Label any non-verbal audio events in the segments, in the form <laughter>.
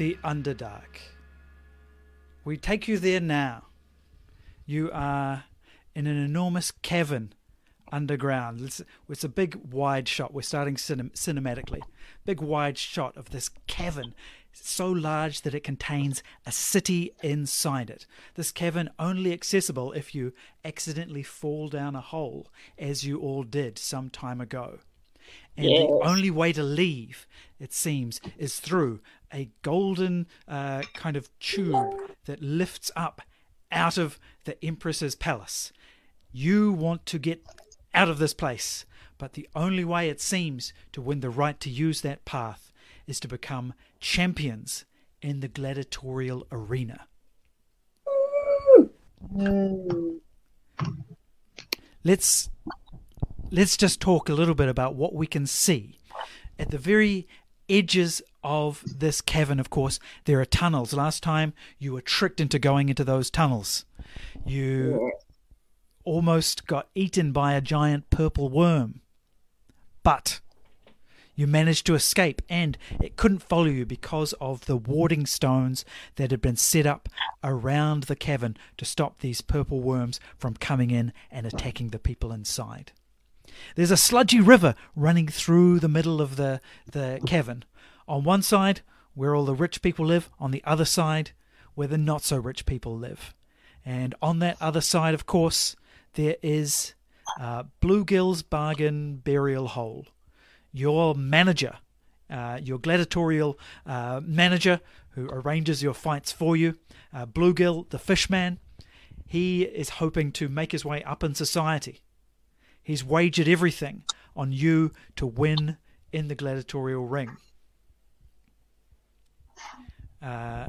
the Underdark. We take you there now. You are in an enormous cavern underground. It's, it's a big wide shot. We're starting cinem- cinematically. Big wide shot of this cavern, so large that it contains a city inside it. This cavern only accessible if you accidentally fall down a hole, as you all did some time ago. And Yes. the only way to leave, it seems, is through a golden uh, kind of tube that lifts up out of the Empress's palace. You want to get out of this place, but the only way it seems to win the right to use that path is to become champions in the gladiatorial arena. Let's let's just talk a little bit about what we can see at the very edges of this cavern of course. There are tunnels. Last time you were tricked into going into those tunnels. You almost got eaten by a giant purple worm. But you managed to escape and it couldn't follow you because of the warding stones that had been set up around the cavern to stop these purple worms from coming in and attacking the people inside there's a sludgy river running through the middle of the, the cavern. On one side, where all the rich people live, on the other side, where the not so rich people live. And on that other side, of course, there is uh, Bluegill's Bargain Burial Hole. Your manager, uh, your gladiatorial uh, manager who arranges your fights for you, uh, Bluegill, the fishman, he is hoping to make his way up in society. He's wagered everything on you to win in the gladiatorial ring. Uh,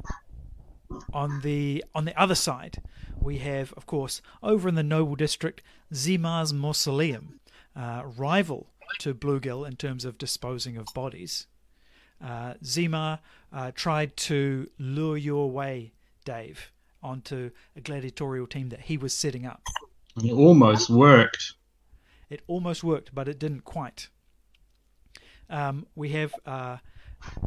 on the on the other side, we have, of course, over in the noble district, Zimar's mausoleum, uh, rival to Bluegill in terms of disposing of bodies. Uh, Zimar uh, tried to lure you away, Dave, onto a gladiatorial team that he was setting up. It almost worked. It almost worked, but it didn't quite. Um, we have uh,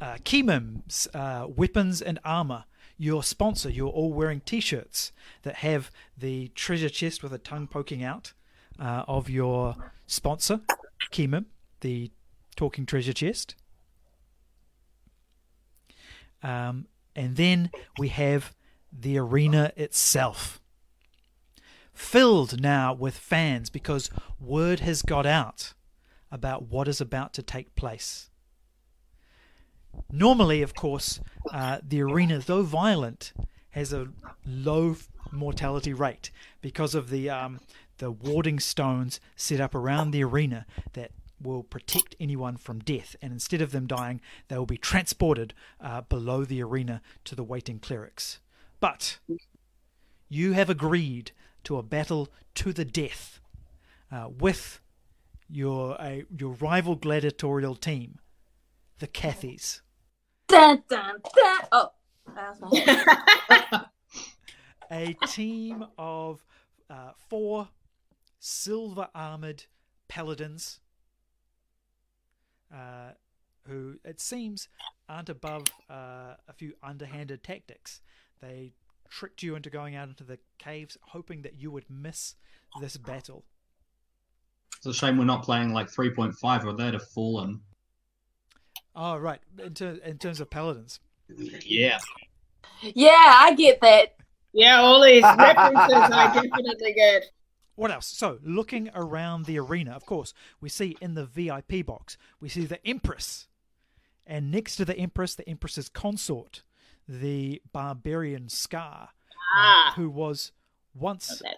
uh, Kimim's uh, Weapons and Armor, your sponsor. You're all wearing t shirts that have the treasure chest with a tongue poking out uh, of your sponsor, Kimim, the talking treasure chest. Um, and then we have the arena itself filled now with fans because word has got out about what is about to take place. Normally, of course, uh, the arena, though violent, has a low mortality rate because of the um, the warding stones set up around the arena that will protect anyone from death. And instead of them dying, they will be transported uh, below the arena to the waiting clerics. But you have agreed to a battle to the death uh, with your uh, your rival gladiatorial team, the Cathys. Dun, dun, dun. Oh, my <laughs> a team of uh, four silver armored paladins uh, who it seems aren't above uh, a few underhanded tactics. They tricked you into going out into the caves, hoping that you would miss this battle. It's a shame we're not playing like 3.5 or they'd have fallen. Oh, right. In, ter- in terms of paladins. Yeah. yeah, I get that. Yeah, all these references I definitely get. What else? So, looking around the arena, of course, we see in the VIP box, we see the Empress. And next to the Empress, the Empress's consort, the barbarian Scar, uh, Ah. who was once Got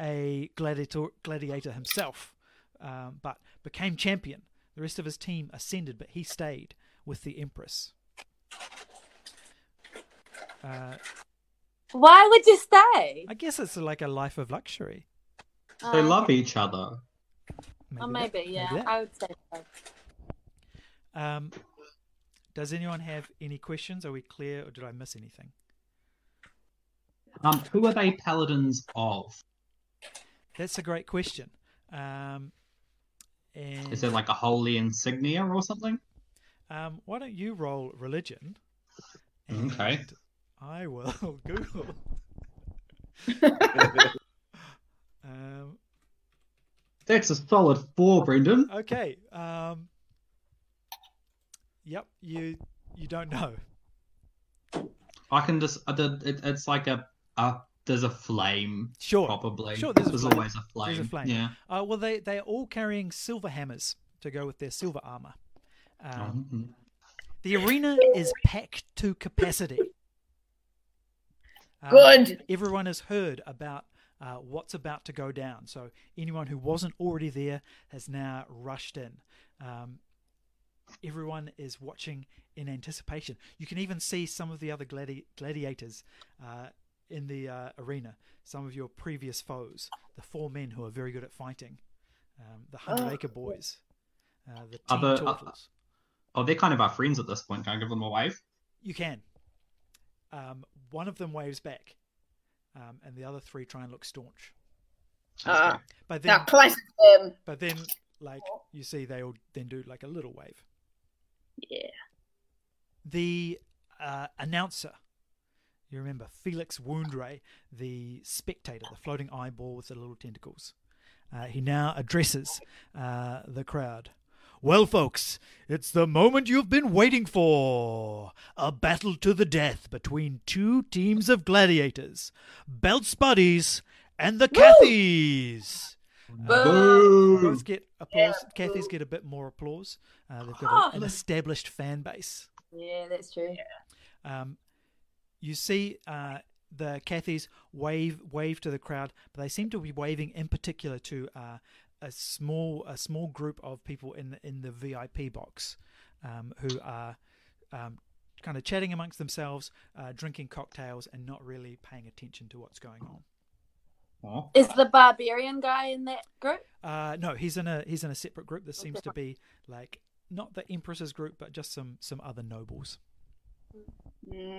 a gladiator, gladiator himself, um, but became champion. The rest of his team ascended, but he stayed with the Empress. Uh, Why would you stay? I guess it's like a life of luxury. They Oh, love each other. Oh, that- maybe, yeah. that. I would say so. Um, does anyone have any questions? Are we clear, or did I miss anything? Um, who are they paladins of? That's a great question. Um, and Is it like a holy insignia or something? um, why don't you roll religion, Okay. I will <laughs> Google. <laughs> Um, That's a solid four, Brendan. okay. Um, yep. You you don't know. I can just. uh, the- It, it's like a, a. There's a flame, Sure. probably. Sure, there's a always a flame. There's a flame. Yeah. Uh, well, they they are all carrying silver hammers to go with their silver armor. Um, Mhm. The arena is packed to capacity. Um, Good. Everyone has heard about uh, what's about to go down. So anyone who wasn't already there has now rushed in. Um, everyone is watching in anticipation. You can even see some of the other gladi- gladiators uh, in the uh, arena. Some of your previous foes, the four men who are very good at fighting, um, the Hundred Acre Boys, uh, the Are Team the- uh, Turtles. Oh, they're kind of our friends at this point. Can I give them a wave? You can. Um, one of them waves back, um, and the other three try and look staunch. Uh, But now then, classic them. but then, like you see, they all then do like a little wave. Yeah. The uh, announcer, you remember Felix Woundray, the spectator, the floating eyeball with the little tentacles. Uh, he now addresses uh, the crowd. Well, folks, it's the moment you've been waiting for. A battle to the death between two teams of gladiators Belts Buddies and the Cathys. Uh, Boo. both get applause. Cathys get a bit more applause. Uh, they've got a- an established fan base. Yeah, that's true. Um, you see uh, the Cathys wave wave to the crowd, but they seem to be waving in particular to uh, a small a small group of people in the, in the VIP box um, who are um, kind of chatting amongst themselves, uh, drinking cocktails, and not really paying attention to what's going on. Oh. Is the barbarian guy in that group? Uh, no, he's in a he's in a separate group. This seems to be like not the Empress's group, but just some some other nobles.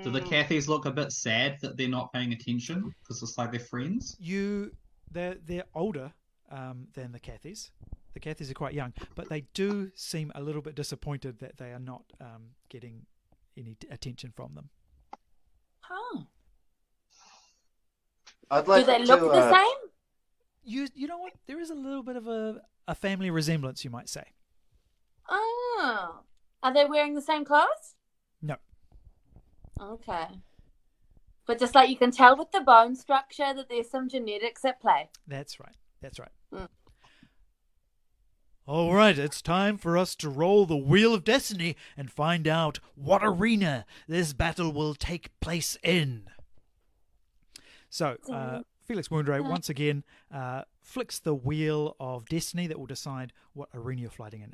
Do the. Cathys look a bit sad that they're not paying attention because it's like they're friends? you they're they're older um, than the Cathys. The Cathys are quite young, but they do seem a little bit disappointed that they are not um, getting any t- attention from them. Huh. I'd like Do they to, look the uh, same? You you know what? There is a little bit of a, a family resemblance, you might say. Oh. Are they wearing the same clothes? No, Okay. But just like you can tell with the bone structure that there's some genetics at play. that's right. That's right. Mm. All right, it's time for us to roll the wheel of destiny and find out what arena this battle will take place in. So, uh, Felix Woundray once again uh, flicks the wheel of destiny that will decide what arena you're fighting in.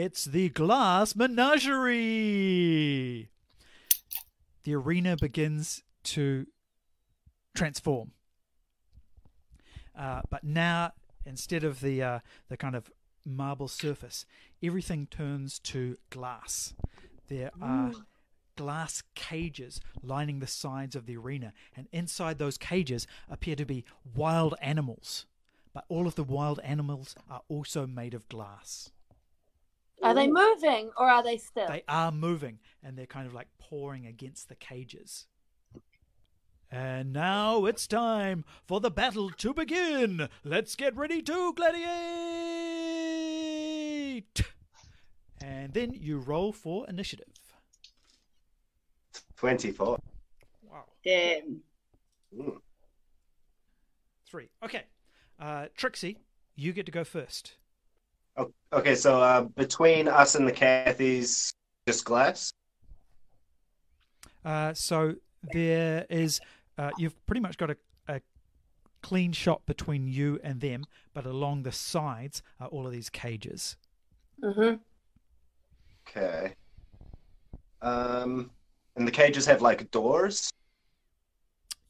It's the Glass Menagerie. The arena begins to transform. Uh, but now, instead of the uh, the kind of marble surface, everything turns to glass. There are glass cages lining the sides of the arena, and inside those cages appear to be wild animals. But all of the wild animals are also made of glass. Are they moving or are they still? They are moving, and they're kind of like pouring against the cages. And now it's time for the battle to begin. Let's get ready to gladiate. And then you roll for initiative. 24. Wow. Damn. Mm. Three. Okay. Uh, Trixie, you get to go first. O- Okay, so uh, between us and the Cathys, just glass. Uh, so there is, uh, you've pretty much got a, a clean shot between you and them, but along the sides are all of these cages. Mm-hmm. Okay. Um, and the cages have like doors.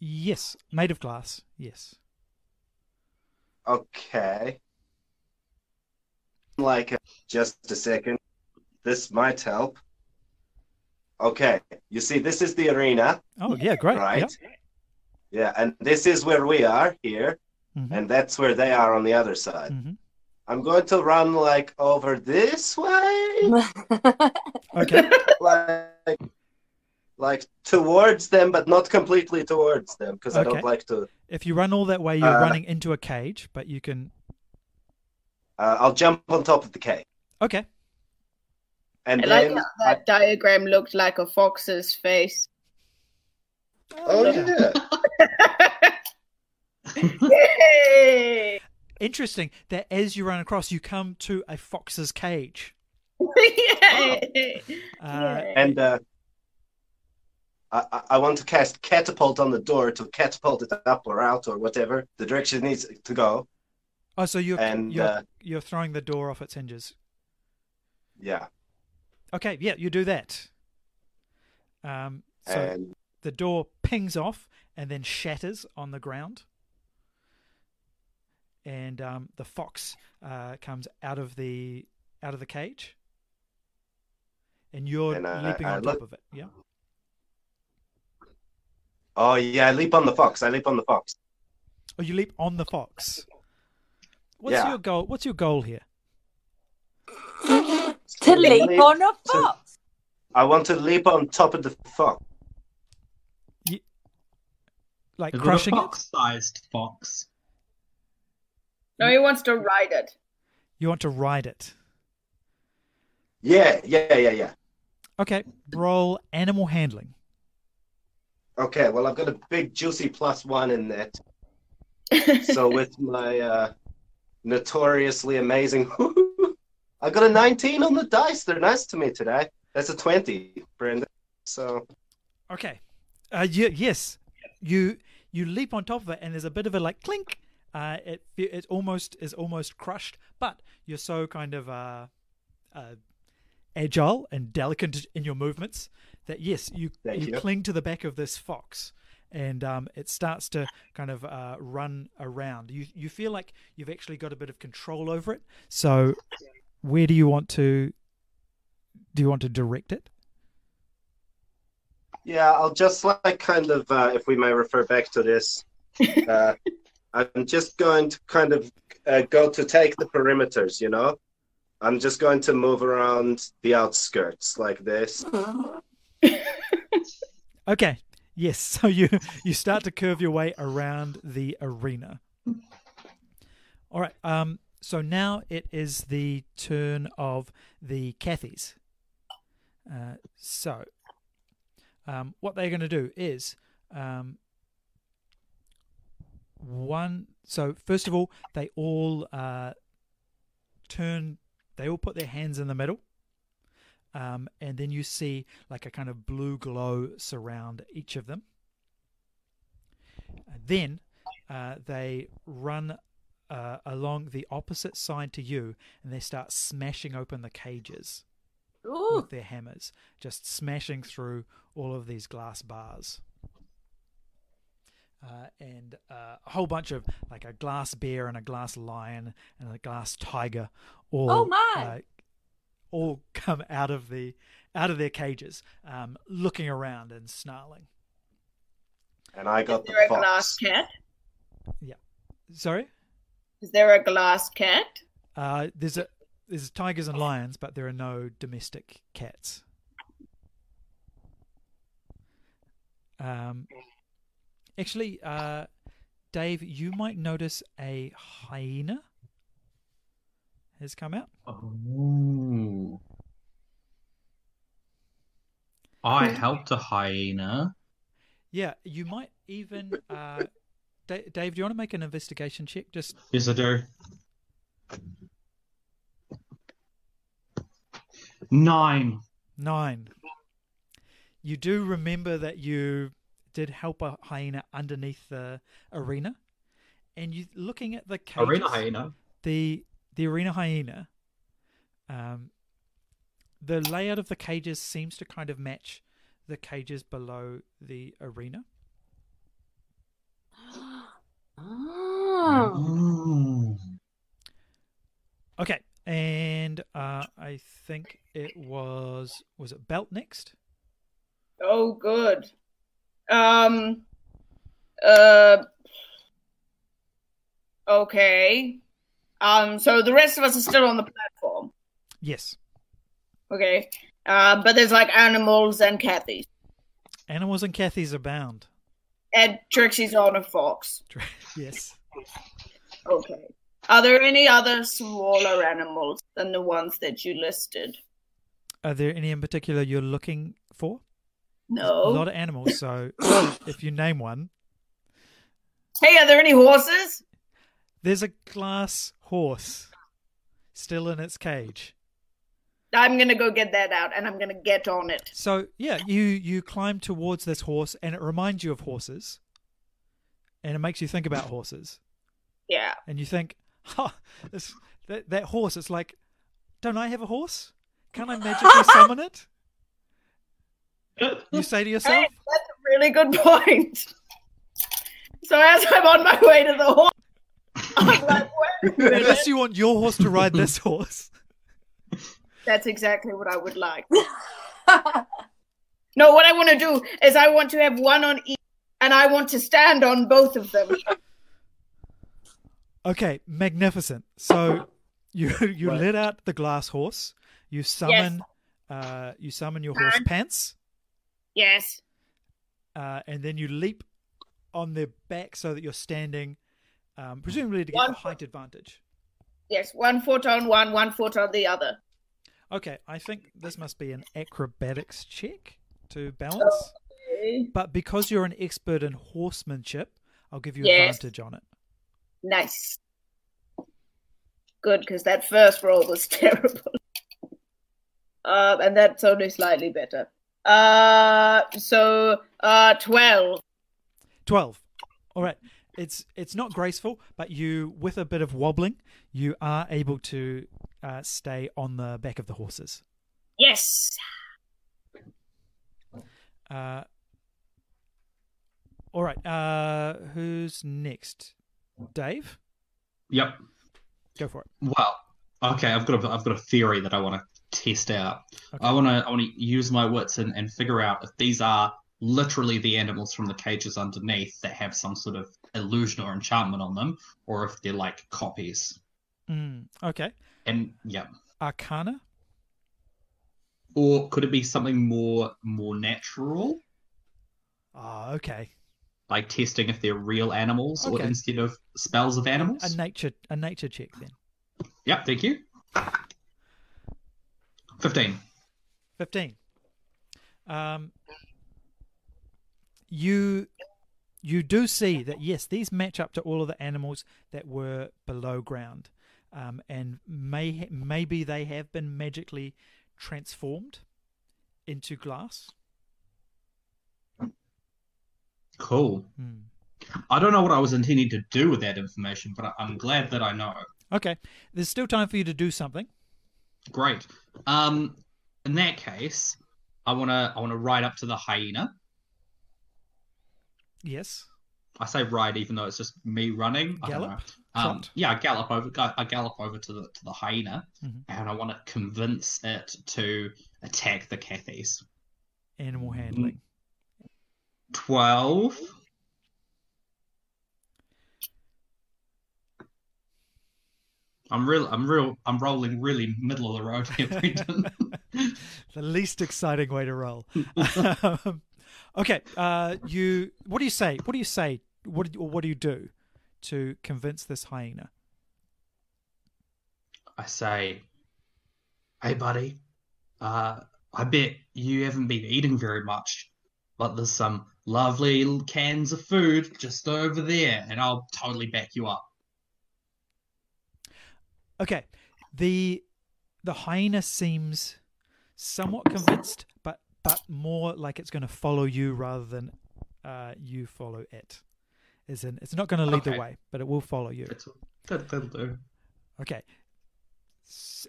Yes, made of glass. Yes. Okay. Like, just a second. This might help. Okay, you see, this is the arena, Oh, yeah, great. right? Yep. Yeah, and this is where we are here, Mhm. and that's where they are on the other side. Mhm. I'm going to run like over this way, <laughs> Okay. like, like towards them, but not completely towards them, because I don't like to. If you run all that way, you're Uh, running into a cage, but you can. Uh, I'll jump on top of the cage, Okay. and I like then. how that diagram looked like a fox's face. Oh yeah. Yay! <laughs> <laughs> Interesting that as you run across, you come to a fox's cage. Yay! <laughs> Uh, And uh, I, I- I want to cast catapult on the door to catapult it up or out or whatever the direction it needs to go. Oh, so you're And you're, uh, you're throwing the door off its hinges. yeah, Okay, yeah, you do that. Um, so and the door pings off and then shatters on the ground. And um, the fox uh, comes out of the out of the cage, and you're And I- leaping I on top look- of it. Yeah. oh yeah, I leap on the fox. I leap on the fox. Oh, you leap on the fox. What's Yeah. your goal? What's your goal here? to leap on a So- fox. I want to leap on top of the fox. Like Is it a crushing it? fox-sized fox? no, he wants to ride it. You want to ride it? Yeah, yeah, yeah, yeah. Okay. Roll animal handling. Okay, well I've got a big juicy plus one in that. <laughs> So with my uh, notoriously amazing, <laughs> I got a 19 on the dice. They're nice to me today. That's a 20, Brendan. So Okay. Uh, you, yes, you you leap on top of it, and there's a bit of a like clink. Uh, it it almost is almost crushed, but you're so kind of uh, uh, agile and delicate in your movements that yes, you Thank you you. cling to the back of this fox, and um, it starts to kind of uh, run around. You you feel like you've actually got a bit of control over it. So, where do you want to? Do you want to direct it? Yeah, I'll just like kind of, uh, if we may refer back to this, <laughs> uh, I'm just going to kind of uh, go to take the perimeters, you know? I'm just going to move around the outskirts like this. Okay. Yes. <laughs> So you you start to curve your way around the arena. All right. Um. So now it is the turn of the Cathys. Uh, so, um, what they're going to do is, um, one. So first of all, they all uh, turn. They all put their hands in the middle um, and then you see like a kind of blue glow surround each of them. Then uh, they run uh, along the opposite side to you, and they start smashing open the cages Ooh. with their hammers, just smashing through all of these glass bars. Uh, and uh, a whole bunch of like a glass bear and a glass lion and a glass tiger all Oh, my. All <laughs> come out of the out of their cages um, looking around and snarling And I Is got the a fox. glass cat? Yeah. Sorry Is there a glass cat? uh, there's a there's tigers and lions but there are no domestic cats um, actually uh, dave you might notice a hyena has come out Oh. I helped a hyena. Yeah, you might even. Uh, Da- Dave, do you want to make an investigation check? Just Yes, I do. Nine. nine. You do remember that you did help a hyena underneath the arena, and you looking at the cages, Arena hyena. the the arena hyena. Um, the layout of the cages seems to kind of match the cages below the arena. <gasps> Oh. Okay, and uh, I think it was was it belt next? Oh, good. Um. Uh. Okay. Um. So the rest of us are still on the platform. Yes, Okay. Uh, but there's like animals and Kathy. animals and Kathy's abound. And Trixie's on a fox. <laughs> yes. Okay. Are there any other smaller animals than the ones that you listed? Are there any in particular you're looking for? No. A lot of animals. So <coughs> if you name one, Hey, are there any horses? there's a glass horse still in its cage. I'm gonna go get that out and I'm gonna get on it. So yeah, you you climb towards this horse, and it reminds you of horses, and it makes you think about horses, Yeah. and you think, "Ha, this that that horse." It's like, don't I have a horse? Can't I magically <laughs> summon it? You say to Hey, yourself, that's a really good point. <laughs> So as I'm on my way to the horse, like, wait a unless you want your horse to ride this horse. That's exactly what I would like. <laughs> No, what I want to do is I want to have one on each, and I want to stand on both of them. <laughs> Okay, magnificent. So you <laughs> you Right. let out the glass horse. You summon uh, you summon your horse And- pants, Yes. uh, and then you leap on their back so that you're standing, um, presumably to get One a height advantage. Yes, one foot on one, one foot on the other. Okay, I think this must be an acrobatics check to balance. But because you're an expert in horsemanship, I'll give you Yes. advantage on it. Nice. Good, because that first roll was <laughs> terrible. Uh, and that's only slightly better. Uh, so uh, twelve. Twelve. All right. It's it's not graceful, but you with a bit of wobbling, you are able to uh, stay on the back of the horses. Yes. Uh, all right. Uh, who's next? Dave, Yep. go for it. Well, okay. I've got a I've got a theory that I want to test out. Okay. I want to I want to use my wits and, and figure out if these are literally the animals from the cages underneath that have some sort of illusion or enchantment on them, or if they're like copies. Mm, okay. And yeah, Arcana. or could it be something more more natural, Ah, okay. like testing if they're real animals or instead of spells of animals? A nature a nature check then. Yep. Thank you. Fifteen. 15 um you you do see that yes these match up to all of the animals that were below ground um, and may maybe they have been magically transformed into glass Cool. Hmm. I don't know what I was intending to do with that information, but I'm glad that I know. okay there's still time for you to do something Great. Um, in that case, I wanna I wanna ride up to the hyena. Yes I say ride, even though it's just me running. I Gallop? Um, yeah, I gallop over. I gallop over to the to the hyena, Mhm. and I want to convince it to attack the Cathys. animal handling Twelve. I'm real. I'm real. I'm rolling really middle of the road here, Brendan. <laughs> the least exciting way to roll <laughs> um, okay uh you what do you say what do you say what do or what do you do to convince this hyena I say, "Hey, buddy, uh, I bet you haven't been eating very much, but there's some lovely little cans of food just over there, and I'll totally back you up." Okay, the the hyena seems somewhat convinced, but but more like it's going to follow you rather than uh, you follow it. As in, it's not going to lead the way, but it will follow you. That's that, that'll do. Okay,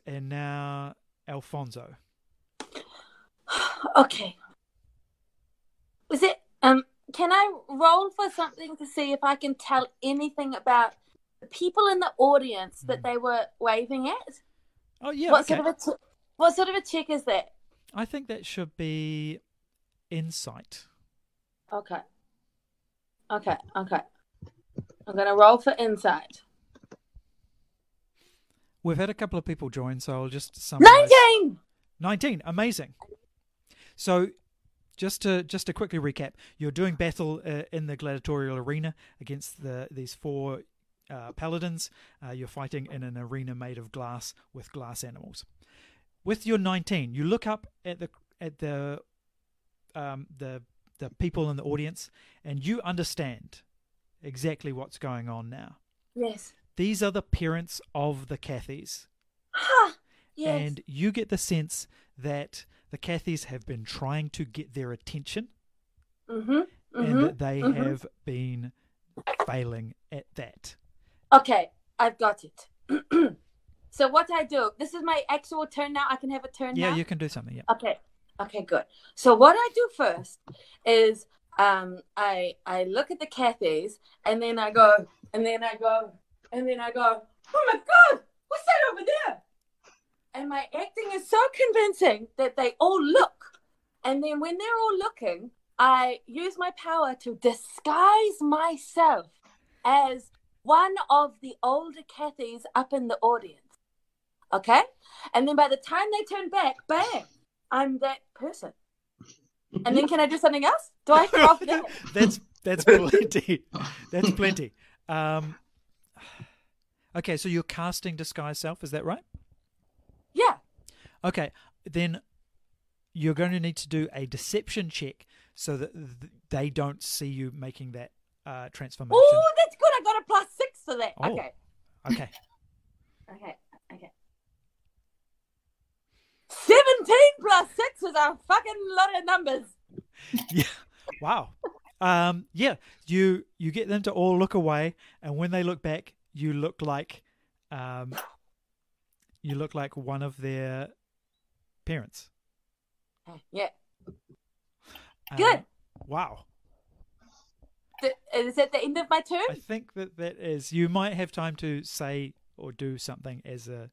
and now Alfonso. <sighs> Okay. Was it um can I roll for something to see if I can tell anything about the people in the audience that Mm. they were waving at? Oh yeah. what okay. sort of a t- what sort of a check is that? I think that should be insight. Okay. Okay. Okay. I'm gonna roll for insight. We've had a couple of people join, so I'll just summarize. Nineteen. 19 amazing so just to just to quickly recap you're doing battle uh, in the gladiatorial arena against the these four uh, paladins uh, you're fighting in an arena made of glass with glass animals with your 19 you look up at the at the um, the the people in the audience and you understand exactly what's going on now Yes. these are the parents of the Cathys Ha. Yes. and you get the sense that the Cathys have been trying to get their attention mm-hmm. and Mm-hmm. that they mhm. have been failing at that. Okay, I've got it. <clears throat> so what I do? This is my actual turn now. I can have a turn now. Yeah, now. you can do something. Yeah. Okay. Okay, good. So what I do first is um I I look at the Cathys and then I go and then I go and then I go, Oh my god, what's that over there? And my acting is so convincing that they all look. And then when they're all looking, I use my power to disguise myself as one of the older Cathys up in the audience. Okay? And then by the time they turn back, bang, I'm that person. And then can I do something else? Do I have that? <laughs> that's that's plenty. That's plenty. Um, okay, so you're casting disguise self. Is that right? Yeah. Okay, then you're going to need to do a deception check so that they don't see you making that uh, transformation. Oh, that's good. I got a plus six for that. Oh. Okay. Okay. Okay. Okay. 17 plus 6 is a fucking lot of numbers. yeah. Wow. Um, yeah. You you get them to all look away, and when they look back, you look like, um, you look like one of their parents. Yeah. Um, Good. wow. Th- Is that the end of my turn? I think that that is. You might have time to say or do something as a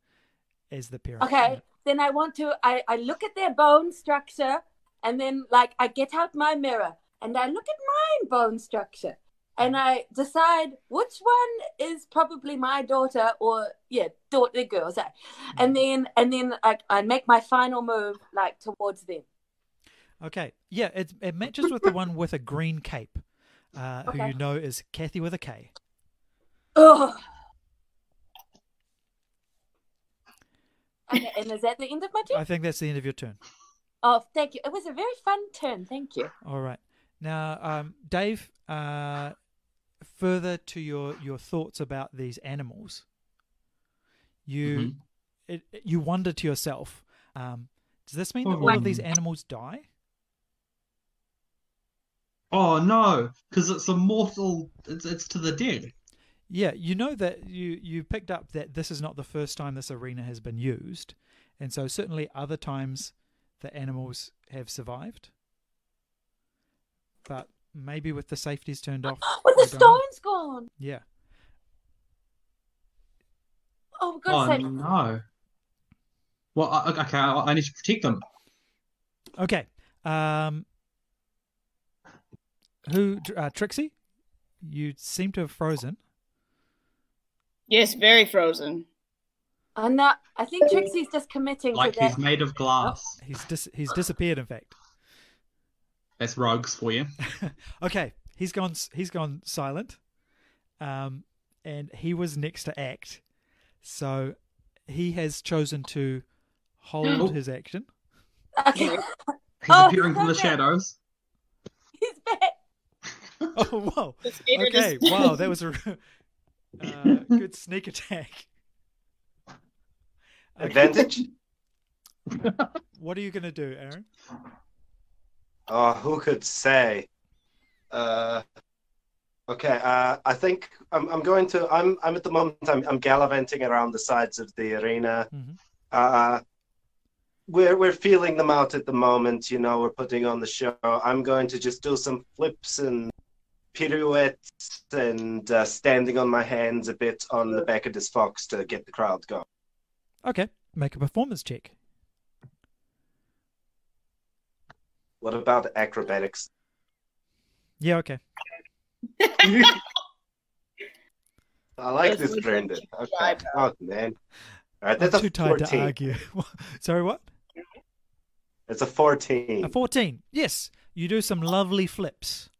as the parent. Okay. Then I want to, I, I look at their bone structure and then, like, I get out my mirror and I look at my bone structure and I decide which one is probably my daughter or, yeah, daughter girls. eh? And then, and then I, I make my final move, like, towards them. Okay. Yeah. It it matches with the one with a green cape, uh, who <laughs> you know is Kathy with a K. Ugh. Okay, and is that the end of my turn? I think that's the end of your turn. Oh, thank you. It was a very fun turn. Thank you. All right. Now, um, Dave, uh, further to your, your thoughts about these animals, you Mhm. it, you wonder to yourself, um, does this mean that all of these animals die? Oh no, because it's immortal. It's it's to the dead. Yeah, you know that you you picked up that this is not the first time this arena has been used, and so certainly other times the animals have survived, but maybe with the safeties turned off. <gasps> With the we don't know. stones gone. Yeah. Oh, for Oh no. Well, I, okay, I, I need to protect them. Okay. Um, who, uh, Trixie? You seem to have frozen. Yes, very frozen. I'm not. I think Trixie's just committing Like to that. he's made of glass. He's dis- he's disappeared. In fact. That's rogues for you. <laughs> Okay, he's gone. He's gone silent. Um, and he was next to act, so he has chosen to hold Oh. his action. Okay, He's <laughs> Oh, appearing from the okay. shadows. he's back. <laughs> Oh wow! Okay, wow, that was a uh, <laughs> good sneak attack. Okay, <laughs> Advantage? <laughs> What are you gonna do, Aaron? Oh, who could say? Uh, okay, uh, I think I'm, I'm going to. I'm, I'm at the moment. I'm, I'm gallivanting around the sides of the arena. Mhm. Uh, we're we're feeling them out at the moment. You know, we're putting on the show. I'm going to just do some flips and pirouettes and uh, standing on my hands a bit on the back of this fox to get the crowd going. Okay, make a performance check. What about acrobatics? Yeah, okay. <laughs> I like Yes, this, we Brendan. Okay. Oh man. All right, I'm that's a too tired to argue. <laughs> Sorry, what? It's a 14. A 14. Yes, you do some lovely flips.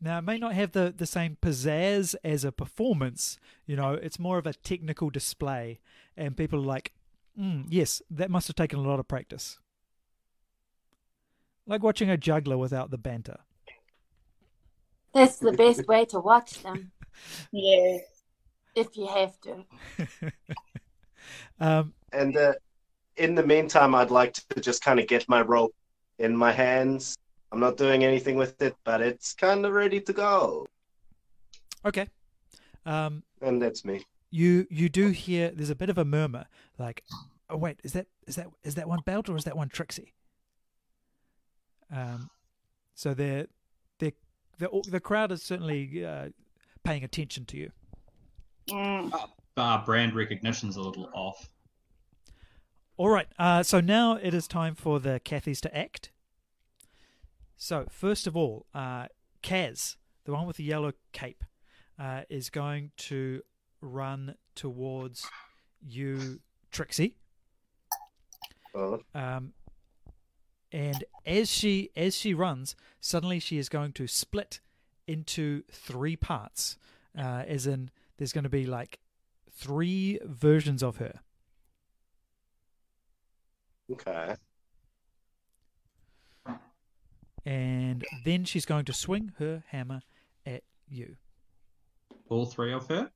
Now, it may not have the, the same pizzazz as a performance, you know, it's more of a technical display. And people are like, mm, yes, that must have taken a lot of practice. Like watching a juggler without the banter. That's the <laughs> best way to watch them <laughs> Yeah. if you have to. <laughs> Um, And uh, in the meantime, I'd like to just kind of get my rope in my hands. I'm not doing anything with it, but it's kind of ready to go. okay. Um, And that's me. you you do hear there's a bit of a murmur like oh wait is that is that is that one belt or is that one trixie um so they're they the the crowd is certainly uh, paying attention to you Mm. Uh, brand recognition's a little off. all right uh so now it is time for the Cathys to act so first of all uh Kaz the one with the yellow cape uh, is going to run towards you Trixie Oh, um, and as she as she runs, suddenly she is going to split into three parts, uh, as in there's going to be like three versions of her. okay. And then she's going to swing her hammer at you. All three of her.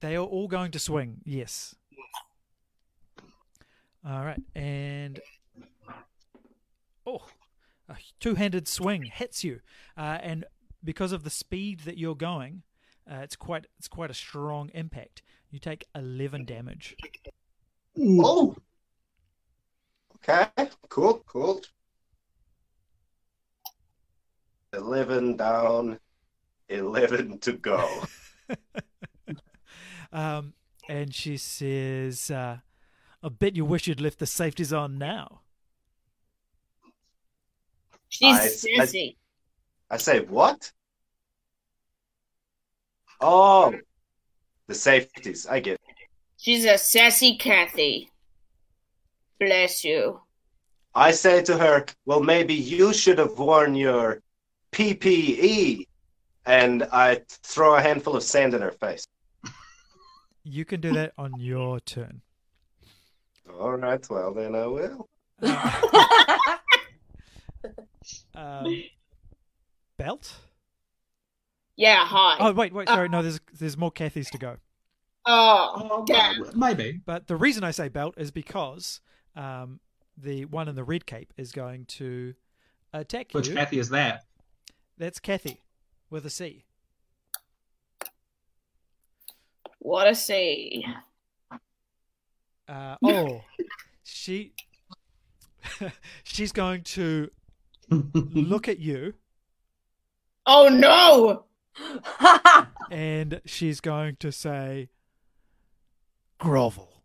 They are all going to swing, yes. All right, and oh, a two-handed swing hits you, uh, and because of the speed that you're going, uh, it's quite it's quite a strong impact. You take eleven damage. Oh! Okay, cool, cool. 11 down, 11 to go. <laughs> Um, and she says, uh, "I bet you wish you'd left the safeties on now." She's I- I- sassy. I say, what? Oh, the safeties. I get it. She's a sassy Kathy. Bless you. I say to her, well, maybe you should have worn your PPE. And I throw a handful of sand in her face. You can do that on your turn. All right, well, then I will. <laughs> Um, belt. Yeah, hi. Oh wait, wait, sorry. No, there's there's more Cathys to go. Oh, damn. Maybe. But the reason I say belt is because um, the one in the red cape is going to attack Which you. Which Kathy is that? That's Kathy with a C. What a C. Uh, oh, <laughs> she <laughs> she's going to <laughs> look at you Oh no! and she's going to say grovel.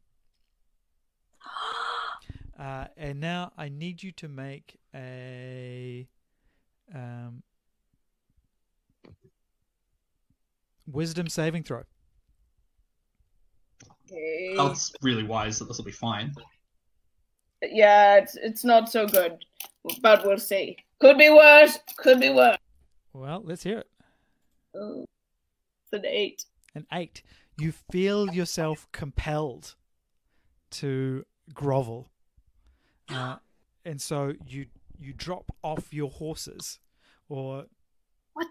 <gasps> Uh, and now I need you to make a um, wisdom saving throw. Okay. It's really wise that this will be fine. Yeah, it's it's not so good, but we'll see. Could be worse. Could be worse. Well, let's hear it. Oh, it's an eight. An eight. You feel yourself compelled to grovel, uh, and so you you drop off your horses, or What?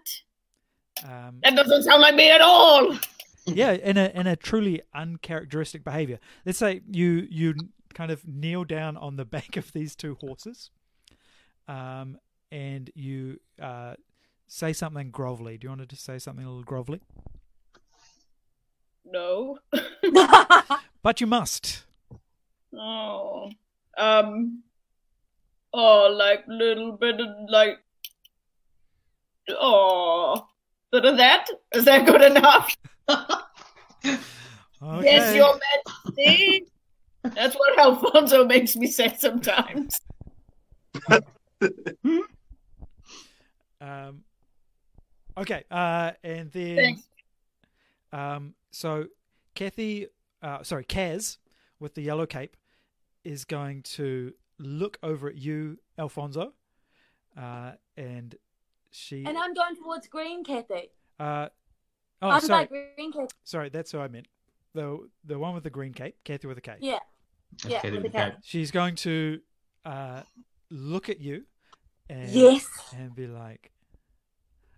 Um, That doesn't sound like me at all. yeah, in a in a truly uncharacteristic behavior. Let's say you you kind of kneel down on the <laughs> back of these two horses, um, and you uh, say something grovelly. Do you want to say something a little grovelly? No. <laughs> But you must. Oh. Um. Oh, like little bit of like. Oh, bit of that. Is that good enough? <laughs> Okay. Yes, Your Majesty. That's what Alfonso makes me say sometimes. <laughs> Um, okay, uh, and then Thanks. um, so Kathy, uh, sorry, Kaz with the yellow cape is going to look over at you, Alfonso, uh, and she. And I'm going towards green, Kathy. uh, oh, I'm sorry, green, Kathy. sorry, that's who I meant. The the one with the green cape, Kathy with a cape. Yeah. Yeah, Okay, with the okay. She's going to uh, look at you and Yes. and be like,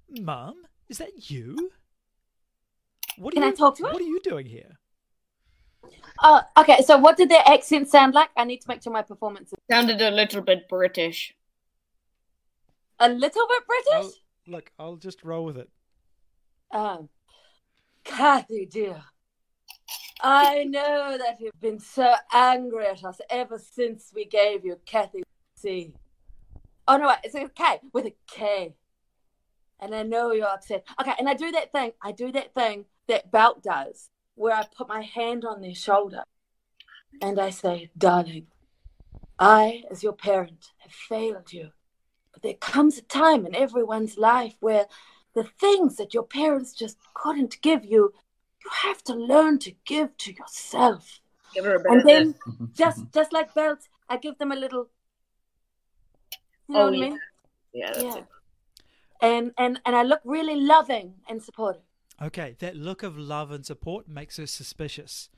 "Mom, is that you? What Can are I talk to her? What are you doing here?" Oh, okay. So, what did their accent sound like? I need to make sure my performance is Sounded a little bit British. A little bit I'll, British. look, I'll just roll with it. Um, Kathy, dear, I know that you've been so angry at us ever since we gave you Kathy C. Oh no, it's a K with a K. And I know you're upset. Okay, and I do that thing. I do that thing that Belt does, where I put my hand on their shoulder, and I say, "Darling, I, as your parent, have failed you. But there comes a time in everyone's life where the things that your parents just couldn't give you, you have to learn to give to yourself. Give her a And then, <laughs> just just like belts, I give them a little. You know Oh, what I mean? Yeah, that's Yeah. it. And and and I look really loving and supportive. Okay, that look of love and support makes her suspicious,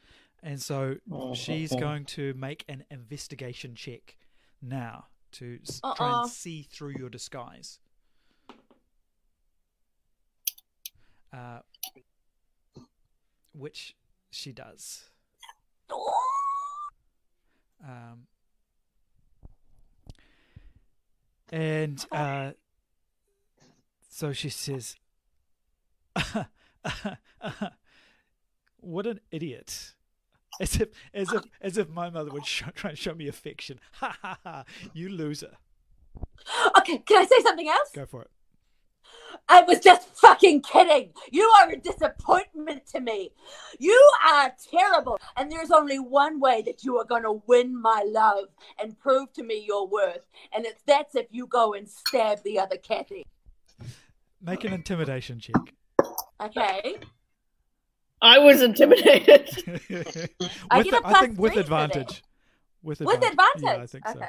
and so mm-hmm. she's going to make an investigation check now to s- try Uh-uh. and see through your disguise. Uh, which she does. Um, and uh, so she says, <laughs> "What an idiot!" <laughs> As if, as if, as if my mother would sh- try and show me affection. <laughs> Ha ha ha! You loser. Okay, can I say something else? Go for it. I was just fucking kidding. You are a disappointment to me. You are terrible. And there's only one way that you are going to win my love and prove to me your worth. And it's that's if you go and stab the other Kathy. Make an intimidation check. Okay? I was intimidated. <laughs> with I get a I plus think with three for that. advantage. With With advantage. advantage. Yeah, I think so.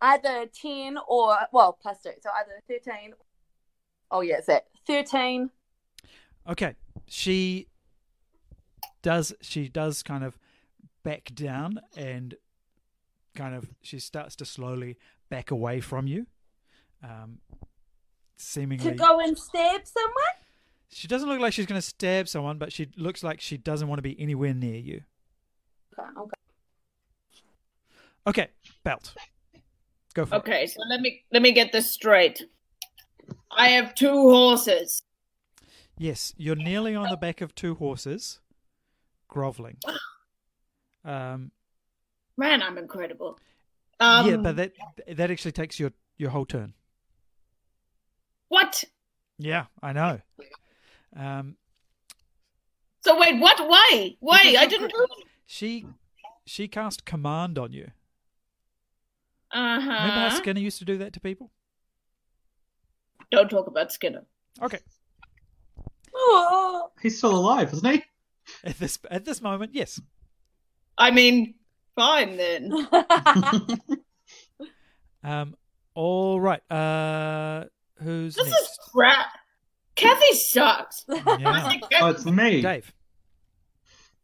Either 10 or, well, plus 2. So either 13. Oh, yeah, it's that. 13. Okay, she does. She does kind of back down and kind of she starts to slowly back away from you. Um, seemingly, To go and stab someone? She doesn't look like she's going to stab someone, but she looks like she doesn't want to be anywhere near you. Okay, okay. Okay, belt. Go for it. okay, so let me let me get this straight. I have two horses. Yes, you're nearly on the back of two horses, groveling. <gasps> Um, Man, I'm incredible. Um, yeah, but that that actually takes your your whole turn. what? Yeah, I know. Um, So wait, what? Why? Why? I didn't cr- she she cast command on you. Uh huh. Remember how. Skinner used to do that to people? Don't talk about Skinner. Okay. Oh, <laughs> He's still alive, isn't he? At this at this moment, yes. I mean, fine then. <laughs> Um. All right. Uh. Who's This is crap. Kathy sucks. <laughs> Yeah. Oh, it's me. Dave.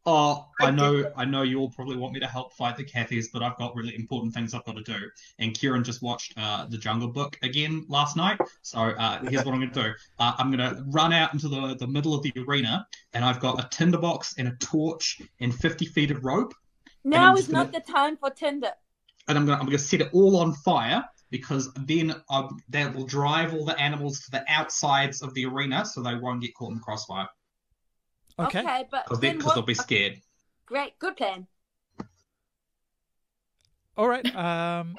Oh, I I know, I know you all probably want me to help fight the Kathys, but I've got really important things I've got to do. And Kieran just watched uh, the Jungle Book again last night, so uh, here's what I'm going to do. Uh, I'm going to run out into the, the middle of the arena, and I've got a tinderbox and a torch and 50 feet of rope, now is not gonna- the time for Tinder. and I'm going to I'm going to set it all on fire because then um, that will drive all the animals to the outsides of the arena, so they won't get caught in the crossfire Okay. but because what... they'll be scared. Great, good plan. All right. Um,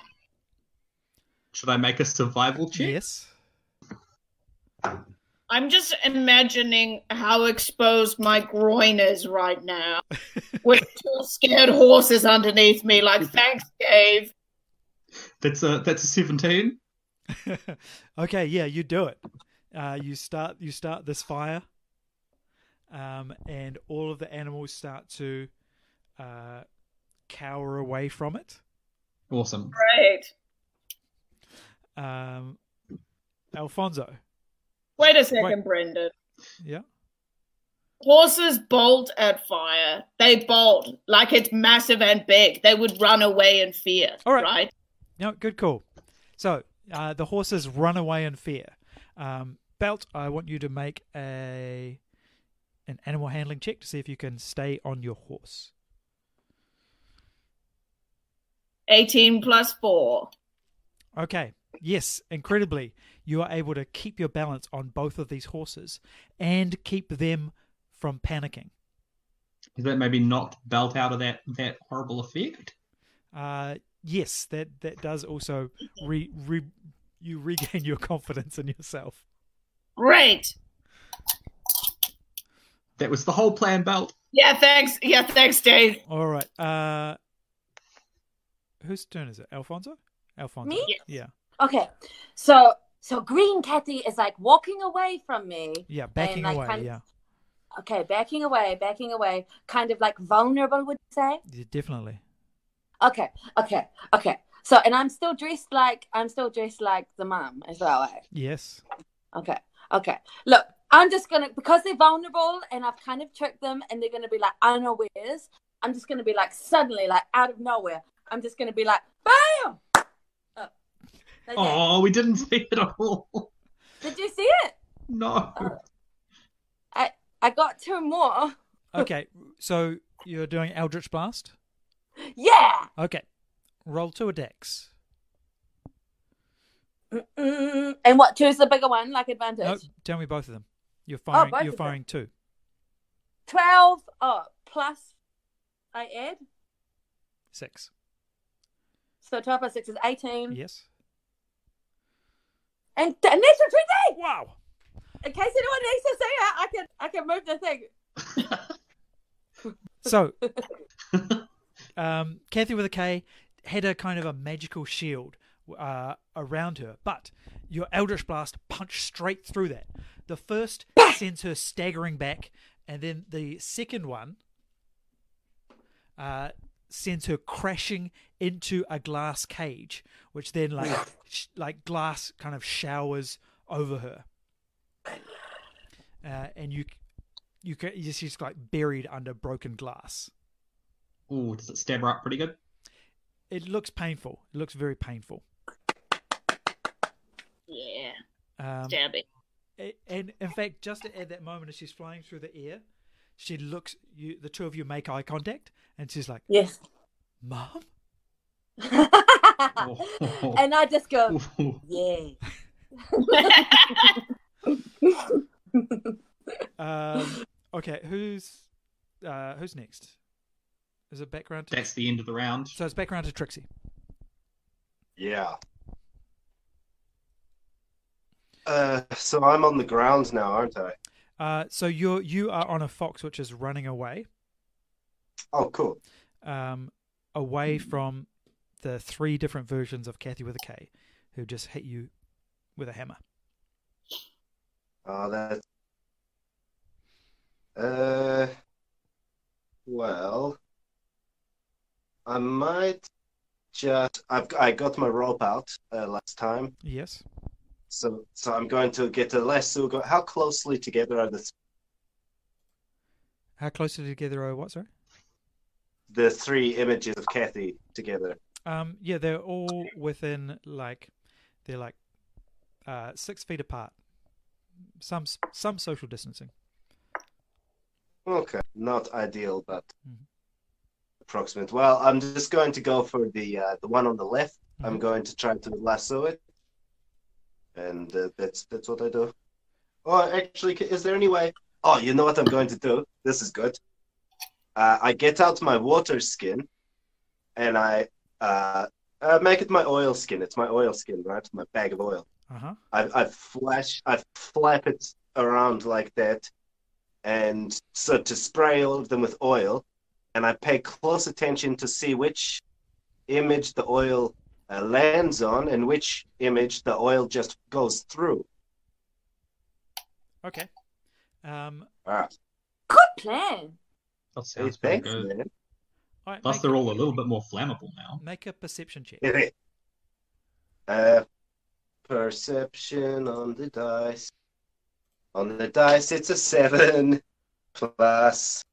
Should I make a survival check? yes. I'm just imagining how exposed my groin is right now, <laughs> with two scared horses underneath me. Like, thanks, Dave. That's a that's a seventeen. <laughs> okay, yeah, you do it. Uh, you start you start this fire, um, and all of the animals start to uh, cower away from it. Awesome. Great. Um, Alfonso, Wait a second, Wait. Brendan. yeah, Horses bolt at fire. They bolt like it's massive and big. They would run away in fear. All right. right? No, good call. So uh, the horses run away in fear. Um, Belt, I want you to make a an animal handling check to see if you can stay on your horse. 18 plus 4. Okay. Yes, incredibly, you are able to keep your balance on both of these horses and keep them from panicking. Is that maybe knocked Belt out of that that horrible effect? Uh, yes, that that does also re, re you regain your confidence in yourself. Great. That was the whole plan, Belt. Yeah, thanks. Yeah, thanks, Dave. All right. Uh, whose turn is it? Alfonso. Alfonso. Me? Yeah. Okay, so so Green Kathy is like walking away from me. Yeah. Backing like, away. kind of- Yeah. Okay, backing away, backing away, kind of like vulnerable, would you say? yeah. Definitely. Okay, okay, okay. So, and I'm still dressed like I'm still dressed like the mom as well. eh? Yes. Okay, okay. Look, I'm just gonna because they're vulnerable and I've kind of tricked them and they're gonna be like unawares. I'm just gonna be like suddenly, like out of nowhere. I'm just gonna be like, bam! Oh, like. Oh, we didn't see it at all. Did you see it? No. I I got two more. Okay. so you're doing Eldritch Blast. Yeah. Okay. Roll to a dex. Mm-mm. And what? Choose the bigger one, like advantage. No, tell me both of them. You're oh, firing. both you're of them. firing two. Twelve. Oh, plus I add. Six. So twelve plus six is eighteen. Yes. And, and natural twenty. Wow. In case anyone needs to see it, I can I can move the thing. <laughs> So, <laughs> um, Kathy with a K had a kind of a magical shield uh, around her, but your Eldritch Blast punched straight through that. The first <coughs> sends her staggering back, and then the second one uh, sends her crashing into a glass cage, which then like sh- like glass kind of showers over her, uh, and you you ca- she's just like buried under broken glass. Oh, does it stab her up pretty good? It looks painful. It looks very painful. Yeah, Um, stabbing. a- and in fact, just at that moment, as she's flying through the air, she looks. You, the two of you make eye contact, and she's like, Yes. "Mom." <laughs> Oh. and I just go, Ooh. <laughs> yeah. <laughs> Um, okay, who's uh, who's next? Is it background? To, That's the end of the round. so it's background to Trixie. Yeah. Uh, so I'm on the ground now, aren't I? Uh, so you're you are on a fox which is running away, Oh, cool. um, away from the three different versions of Kathy with a K, who just hit you with a hammer. Oh, that. Uh, well, I might just. I've I got my rope out uh, last time, Yes. so so I'm going to get a lasso. Go, how closely together are the How closely together are what? Sorry. the three images of Kathy together? Um, yeah, they're all within like they're like uh, six feet apart. Some some social distancing. Okay, not ideal, but Mhm. Approximate. Well, I'm just going to go for the uh, the one on the left. I'm Mhm. going to try to lasso it, and uh, that's that's what I do. Oh, actually, is there any way? Oh, you know what I'm going to do? This is good. Uh, I get out my water skin, and I uh, uh, make it my oil skin. It's my oil skin, right? My bag of oil. Uh huh. I, I flash, I flap it around like that, and so to spray all of them with oil, and I pay close attention to see which image the oil uh, lands on and which image the oil just goes through. Okay. Um, All right. Good plan. That sounds pretty thanks, good. man. all right, Plus, they're all a little bit more flammable now. make a perception check. uh, perception on the dice. On the dice, it's a seven <laughs> plus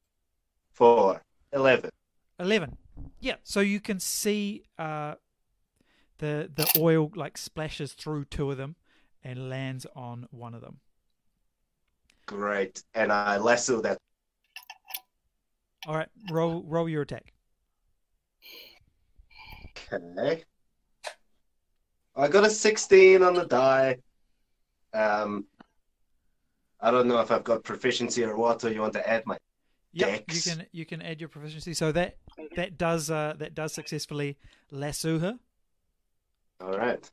four. Eleven. 11 yeah so you can see uh, the the oil like splashes through two of them and lands on one of them Great. And I lasso that. all right roll roll your attack Okay. I got a 16 on the die. Um, I don't know if I've got proficiency or what, or you want to add my. Yeah you can you can add your proficiency so that that does uh, that does successfully lasso her All right.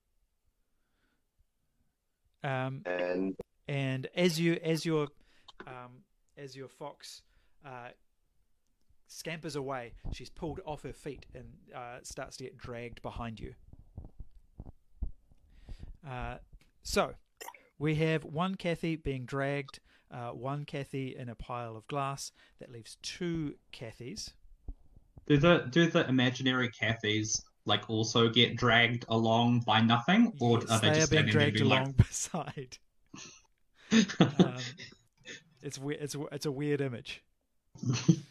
um, And and as you as your um, as your fox uh, scampers away, she's pulled off her feet and uh, starts to get dragged behind you. Uh, so we have one Kathy being dragged, uh, one Kathy in a pile of glass. That leaves two Kathys. Do the do the imaginary Kathys like also get dragged along by nothing, or Yes, are they, they are just being standing there dragged being along <laughs> beside. <laughs> Um, it's weird. It's it's a weird image. <laughs>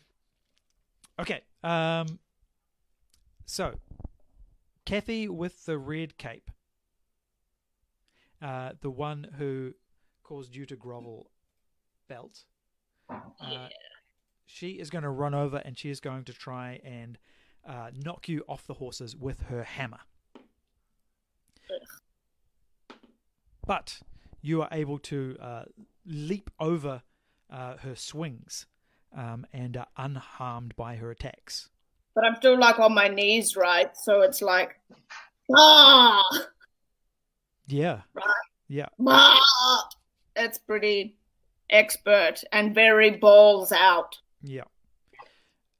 Okay. Um. So, Kathy with the red cape, uh, the one who caused you to grovel, belt. Uh, she is going to run over and she is going to try and uh, knock you off the horses with her hammer. But you are able to uh, leap over uh, her swings um, and are unharmed by her attacks. But I'm still like on my knees, right? So it's like, ah, Yeah. Right. Yeah. ah. It's pretty expert and very balls out. Yeah.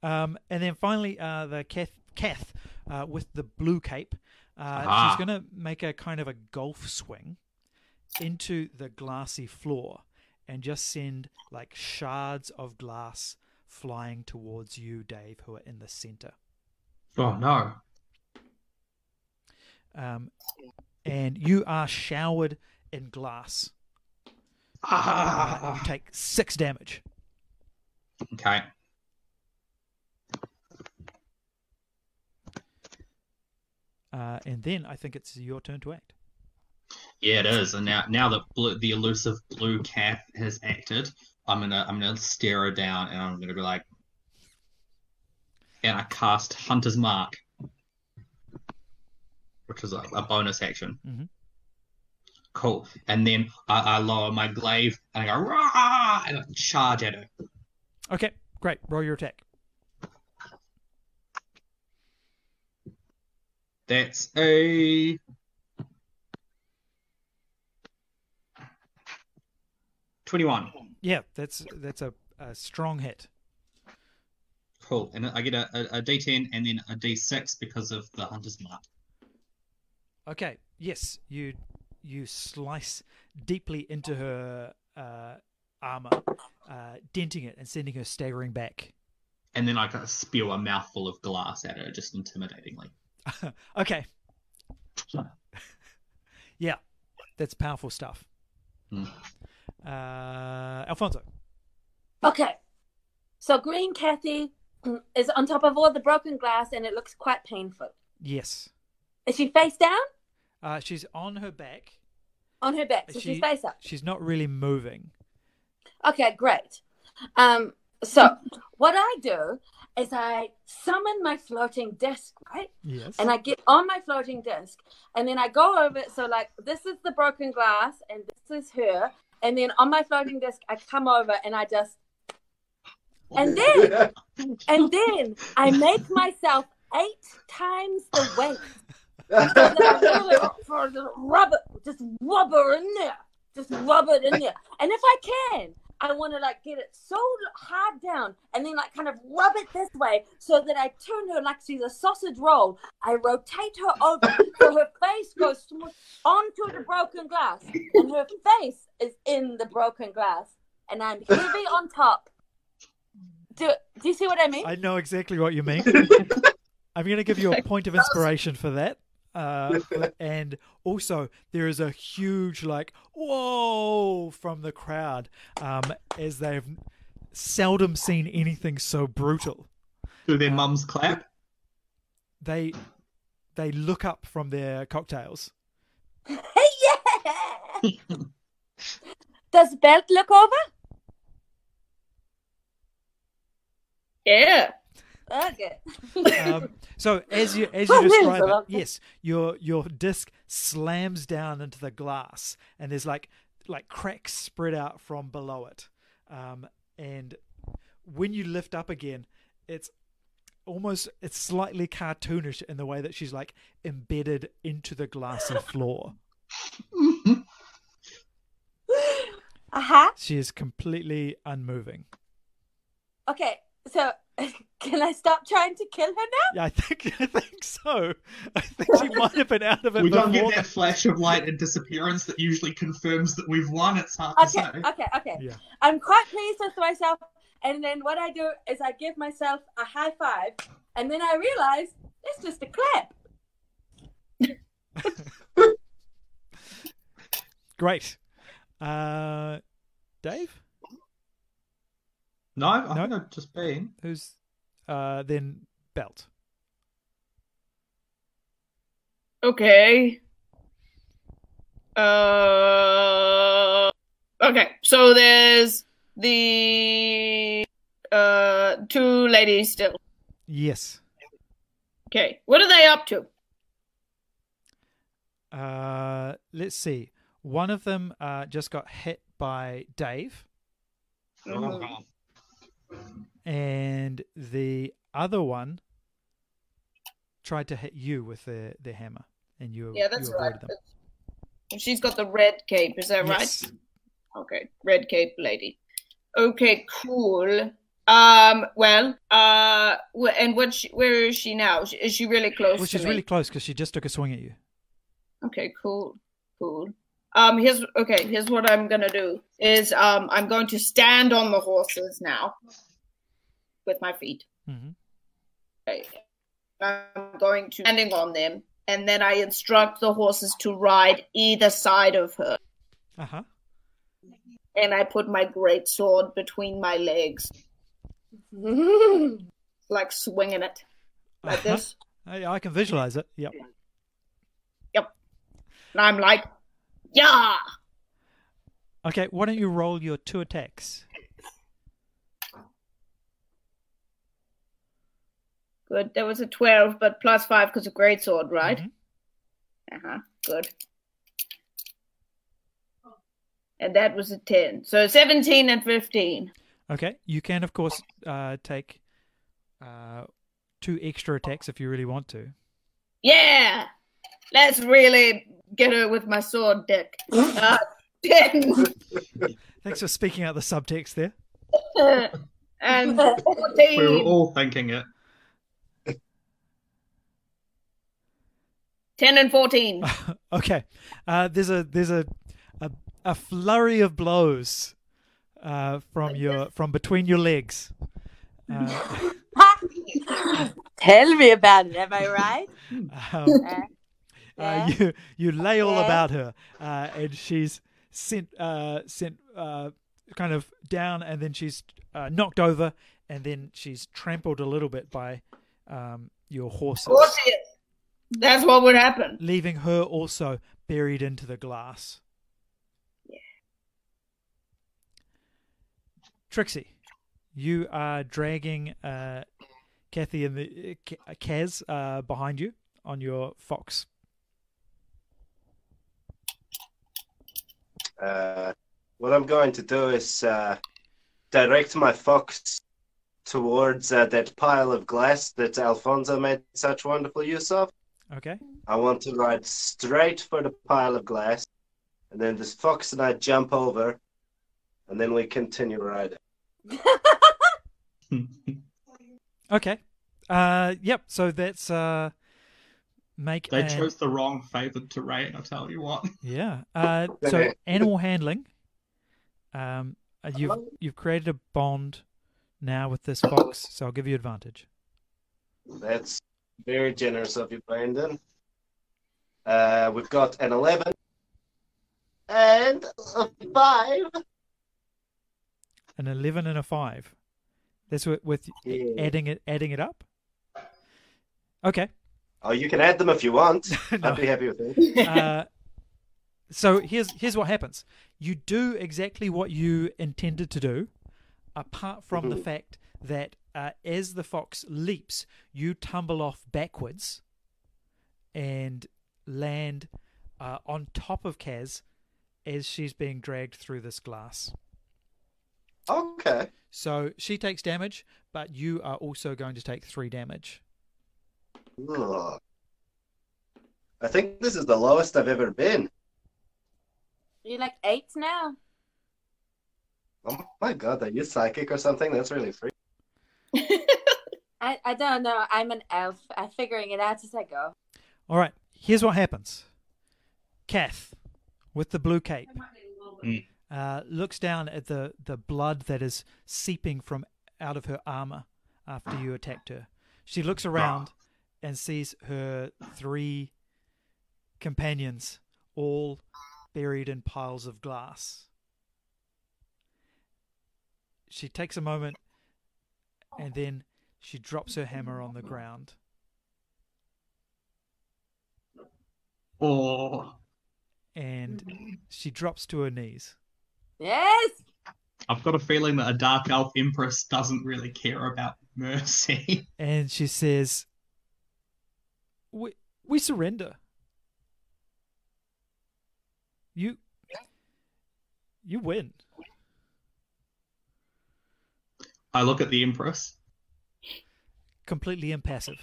Um, and then finally, uh, the Kath, Kath uh, with the blue cape, uh, Ah. she's going to make a kind of a golf swing into the glassy floor and just send like shards of glass flying towards you, Dave, who are in the center. oh no! Um, and you are showered in glass. You Ah. take six damage. Okay. Uh, and then I think it's your turn to act. Yeah, it is. And now, now that blue, the elusive blue cat has acted, I'm gonna, I'm gonna stare her down, and I'm gonna be like, and I cast Hunter's Mark, which is a, a bonus action. Mhm. Cool. And then I, I lower my glaive, and I go rah, and I charge at her. Okay, great. Roll your attack. That's a twenty-one. Yeah, that's that's a, a strong hit. Cool. And I get a, a, a D10 and then a D6 because of the Hunter's Mark. Okay, yes, you you slice deeply into her uh, armor, uh, denting it and sending her staggering back. And then I kind of spew a mouthful of glass at her, just intimidatingly. <laughs> okay. <laughs> yeah, that's powerful stuff. Hmm. Uh, Alfonso. Okay. So Green Kathy mm, is on top of all the broken glass and it looks quite painful. Yes. Is she face down? Uh, she's on her back. On her back. So She- she's face up. She's not really moving. Okay, great. Um, so what I do is I summon my floating disc, right? Yes. And I get on my floating disc and then I go over it. So like this is the broken glass and this is her. And then on my floating disc I come over and I just and then <laughs> and then I make myself eight times the weight. So that I really for the rubber, just rubber in there, just rub it in there. And if I can, I want to like get it so hard down and then like kind of rub it this way so that I turn her like she's a sausage roll. I rotate her over so her face goes onto the broken glass and her face is in the broken glass and I'm heavy on top. Do, do you see what I mean? I know exactly what you mean. <laughs> I'm going to give you a point of inspiration for that. Uh, and also, there is a huge, like, whoa from the crowd um, as they've seldom seen anything so brutal. Do their mums clap? They they look up from their cocktails. yeah! <laughs> Does Belt look over? Yeah. Okay. Um, so as you as <laughs> Oh, you describe it, yes, your your disc slams down into the glass, and there's like like cracks spread out from below it. Um, and when you lift up again, it's almost it's slightly cartoonish in the way that she's like embedded into the glassy <laughs> floor. Uh-huh. She is completely unmoving. Okay, so <laughs> can I stop trying to kill her now? Yeah, I think <laughs> I think so. I think she might have been out of it we don't before. get that flash of light and disappearance that usually confirms that we've won. It's hard to say. okay, okay. Yeah. I'm quite pleased with myself. And then what I do is I give myself a high five, and then I realize it's just a clap. <laughs> Great. Uh, Dave, No, I No? think I've just been. who's uh, then Belt. Okay. Uh. Okay. So there's the uh two ladies still. Yes. Okay. What are they up to? Uh, let's see. One of them uh, just got hit by Dave. Oh, and the other one tried to hit you with their, their hammer, and you Yeah, that's you right. them. She's got the red cape. Is that right? Yes. Okay, red cape lady. Okay, cool. Um, well, uh, and what? She, where is she now? Is she- really close Well, she's me? really close because she just took a swing at you. Okay, cool, cool. Um, here's okay. Here's what I'm gonna do: is um, I'm going to stand on the horses now with my feet. Mm-hmm. Okay. I'm going to standing on them, and then I instruct the horses to ride either side of her, Uh huh. and I put my great sword between my legs, <laughs> like swinging it like Uh-huh. this. I, I can visualize it. Yep. Yep. And I'm like, yeah. Okay. Why don't you roll your two attacks? Good. There was a 12, but plus 5 because of great sword, right? Mhm. Uh huh. Good. And that was a 10. So 17 and 15. Okay. You can, of course, uh, take uh, two extra attacks if you really want to. Yeah. Let's really get her with my sword, Dick. Uh, 10 Thanks for speaking out the subtext there. <laughs> and 14. We were all thinking it. 10 and 14. <laughs> okay. Uh, there's a there's a, a a flurry of blows uh, from your from between your legs. Uh, <laughs> Tell me about it. Am I right? um, Uh, uh, you <laughs> you lay all Yeah. about her, uh, and she's sent uh, sent uh, kind of down, and then she's uh, knocked over, and then she's trampled a little bit by um, your horses, Horses. That's what would happen. leaving her also buried into the glass. Trixie, you are dragging uh, Kathy and the uh, Kaz uh, behind you on your fox. Uh, what I'm going to do is uh, direct my fox towards uh, that pile of glass that Alfonso made such wonderful use of. Okay. I want to ride straight for the pile of glass, and then this fox and I jump over, and then we continue riding. <laughs> Okay. Uh, yep. So that's uh, make they an- chose the wrong favored terrain. I tell you what. <laughs> Yeah. Uh, so animal handling. Um, uh, you've you've created a bond now with this fox, so I'll give you advantage. That's very generous of you, Brandon. Uh, we've got an 11 and a 5. An eleven and a five. That's with, with Yeah. adding it adding it up. Okay. Oh, you can add them if you want. No. <laughs> I'd be happy with it. <laughs> Uh, so here's here's what happens. You do exactly what you intended to do, apart from the Mhm. fact that uh, as the fox leaps, you tumble off backwards and land uh, on top of Kaz as she's being dragged through this glass. Okay. So she takes damage, but you are also going to take three damage. Ugh. I think this is the lowest I've ever been. You're like eight now. Oh my god, are you psychic or something? That's really freaky. <laughs> I, I don't know. I'm an elf. I'm figuring it out as I go. All right, here's what happens. Kath, with the blue cape, Mm. uh, looks down at the, the blood that is seeping from out of her armor after you attacked her. She looks around and sees her three companions all buried in piles of glass. She takes a moment and then she drops her hammer on the ground. Or and she drops to her knees. Yes. I've got a feeling that a dark elf empress doesn't really care about mercy. And she says, We, we surrender. You, you win. I look at the empress. Completely impassive.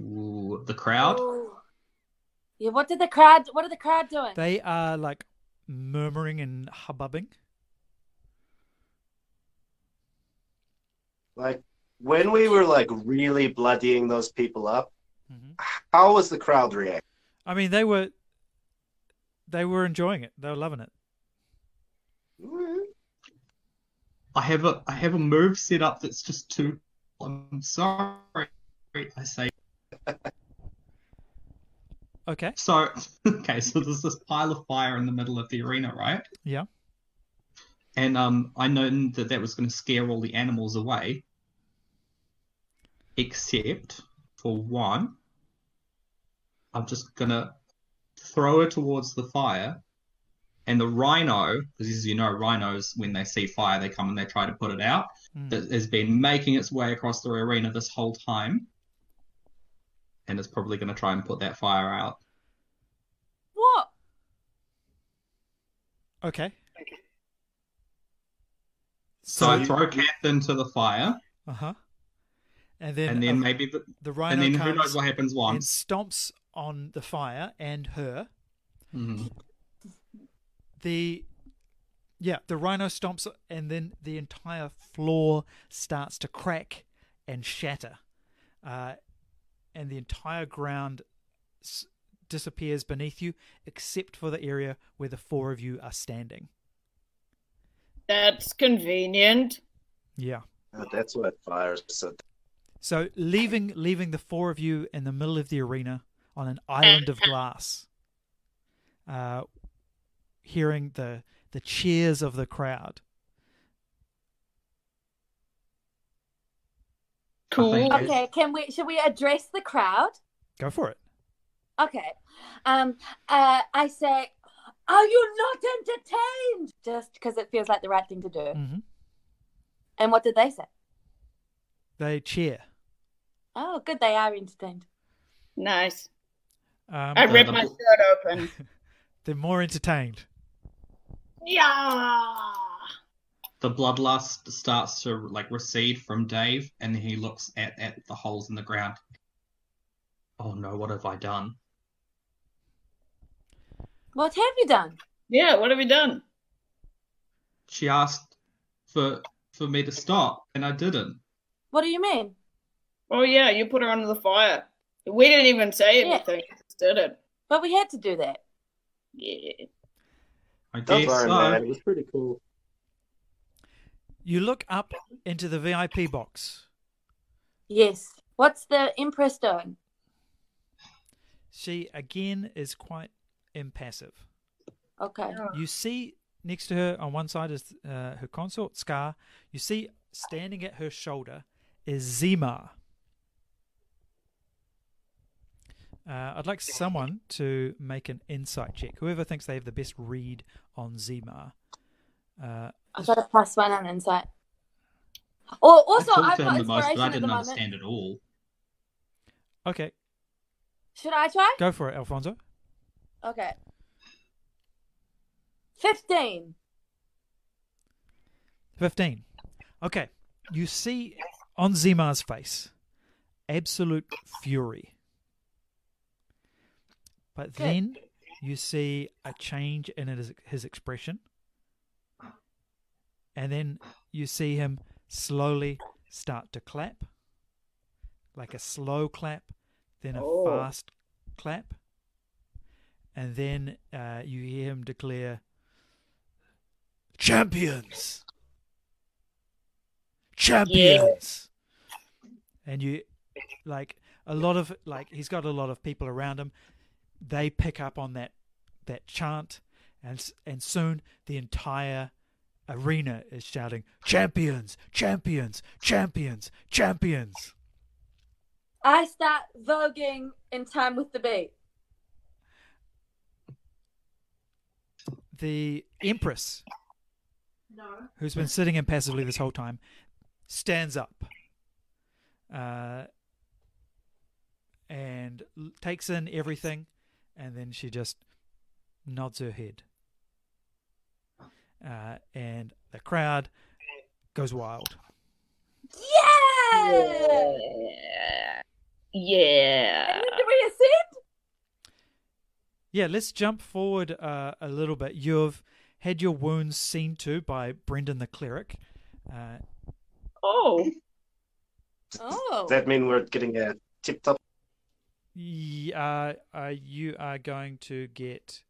Ooh, the crowd. Ooh. Yeah. What did the crowd? What are the crowd doing? They are like murmuring and hubbubbing. Like, when we were like really bloodying those people up, mm-hmm. how was the crowd react? I mean, they were, they were enjoying it. They were loving it. I have a I have a move set up that's just too. I'm sorry. I say <laughs> Okay. so. <laughs> Okay, so there's this pile of fire in the middle of the arena, right? Yeah. And um, I know that that was going to scare all the animals away, except for one. I'm just gonna throw her towards the fire, and the rhino, because as you know, rhinos when they see fire, they come and they try to put it out. Mm. That has been making its way across the arena this whole time, and it's probably going to try and put that fire out. What? Okay. So I throw Kath into the fire, Uh huh. And then, and then uh, maybe the, the rhino and then who knows what happens and once. stomps on the fire and her. Mhm. the yeah the rhino stomps and then the entire floor starts to crack and shatter uh, and the entire ground s- disappears beneath you except for the area where the four of you are standing That's convenient. yeah Oh, that's what fire so so leaving leaving the four of you in the middle of the arena on an island of glass uh, hearing the the cheers of the crowd Cool. Okay. Can we? Should we address the crowd? go for it Okay. Um. Uh. I say, are you not entertained? Just because it feels like the right thing to do. hmm And what did they say? they cheer Oh, good. They are entertained. Nice. um, I ripped my shirt open. <laughs> they're more entertained yeah. the bloodlust starts to like recede from Dave, and he looks at at the holes in the ground. Oh no, what have I done? What have you done? Yeah, what have you done? She asked for for me to stop, and I didn't. What do you mean? Oh yeah, you put her under the fire. We didn't even say Yeah. anything. Just did it. But we had to do that. Yeah. I Don't guess so. man. It was pretty cool. You look up into the VIP box. Yes. What's the Empress doing? She again is quite impassive. Okay. You see next to her on one side is uh, her consort Scar. You see standing at her shoulder is Zima. Uh, I'd like someone to make an insight check. Whoever thinks they have the best read on Zima. Uh, I've got a plus one on insight. Or also, I I've got him the most, inspiration but I at the didn't moment. understand it all. okay, Should I try? go for it, Alfonso. Okay. Fifteen. 15. Okay. You see on Zima's face absolute fury. But Good. then you see a change in his, his expression. And then you see him slowly start to clap. Like a slow clap, then a Oh. fast clap. And then uh, you hear him declare, Champions! champions and you like a lot of like he's got a lot of people around him they pick up on that that chant and and soon the entire arena is shouting champions champions champions champions I start voguing in time with the beat. the empress No. who's been sitting impassively this whole time stands up uh, and takes in everything and then she just nods her head uh, and the crowd goes wild Yeah! Yeah. Yeah. And then do we ascend? yeah let's jump forward uh, a little bit you've had your wounds seen to by brendan the cleric uh, Oh. Oh. Does that mean we're getting a tip top? Y- uh, uh, you are going to get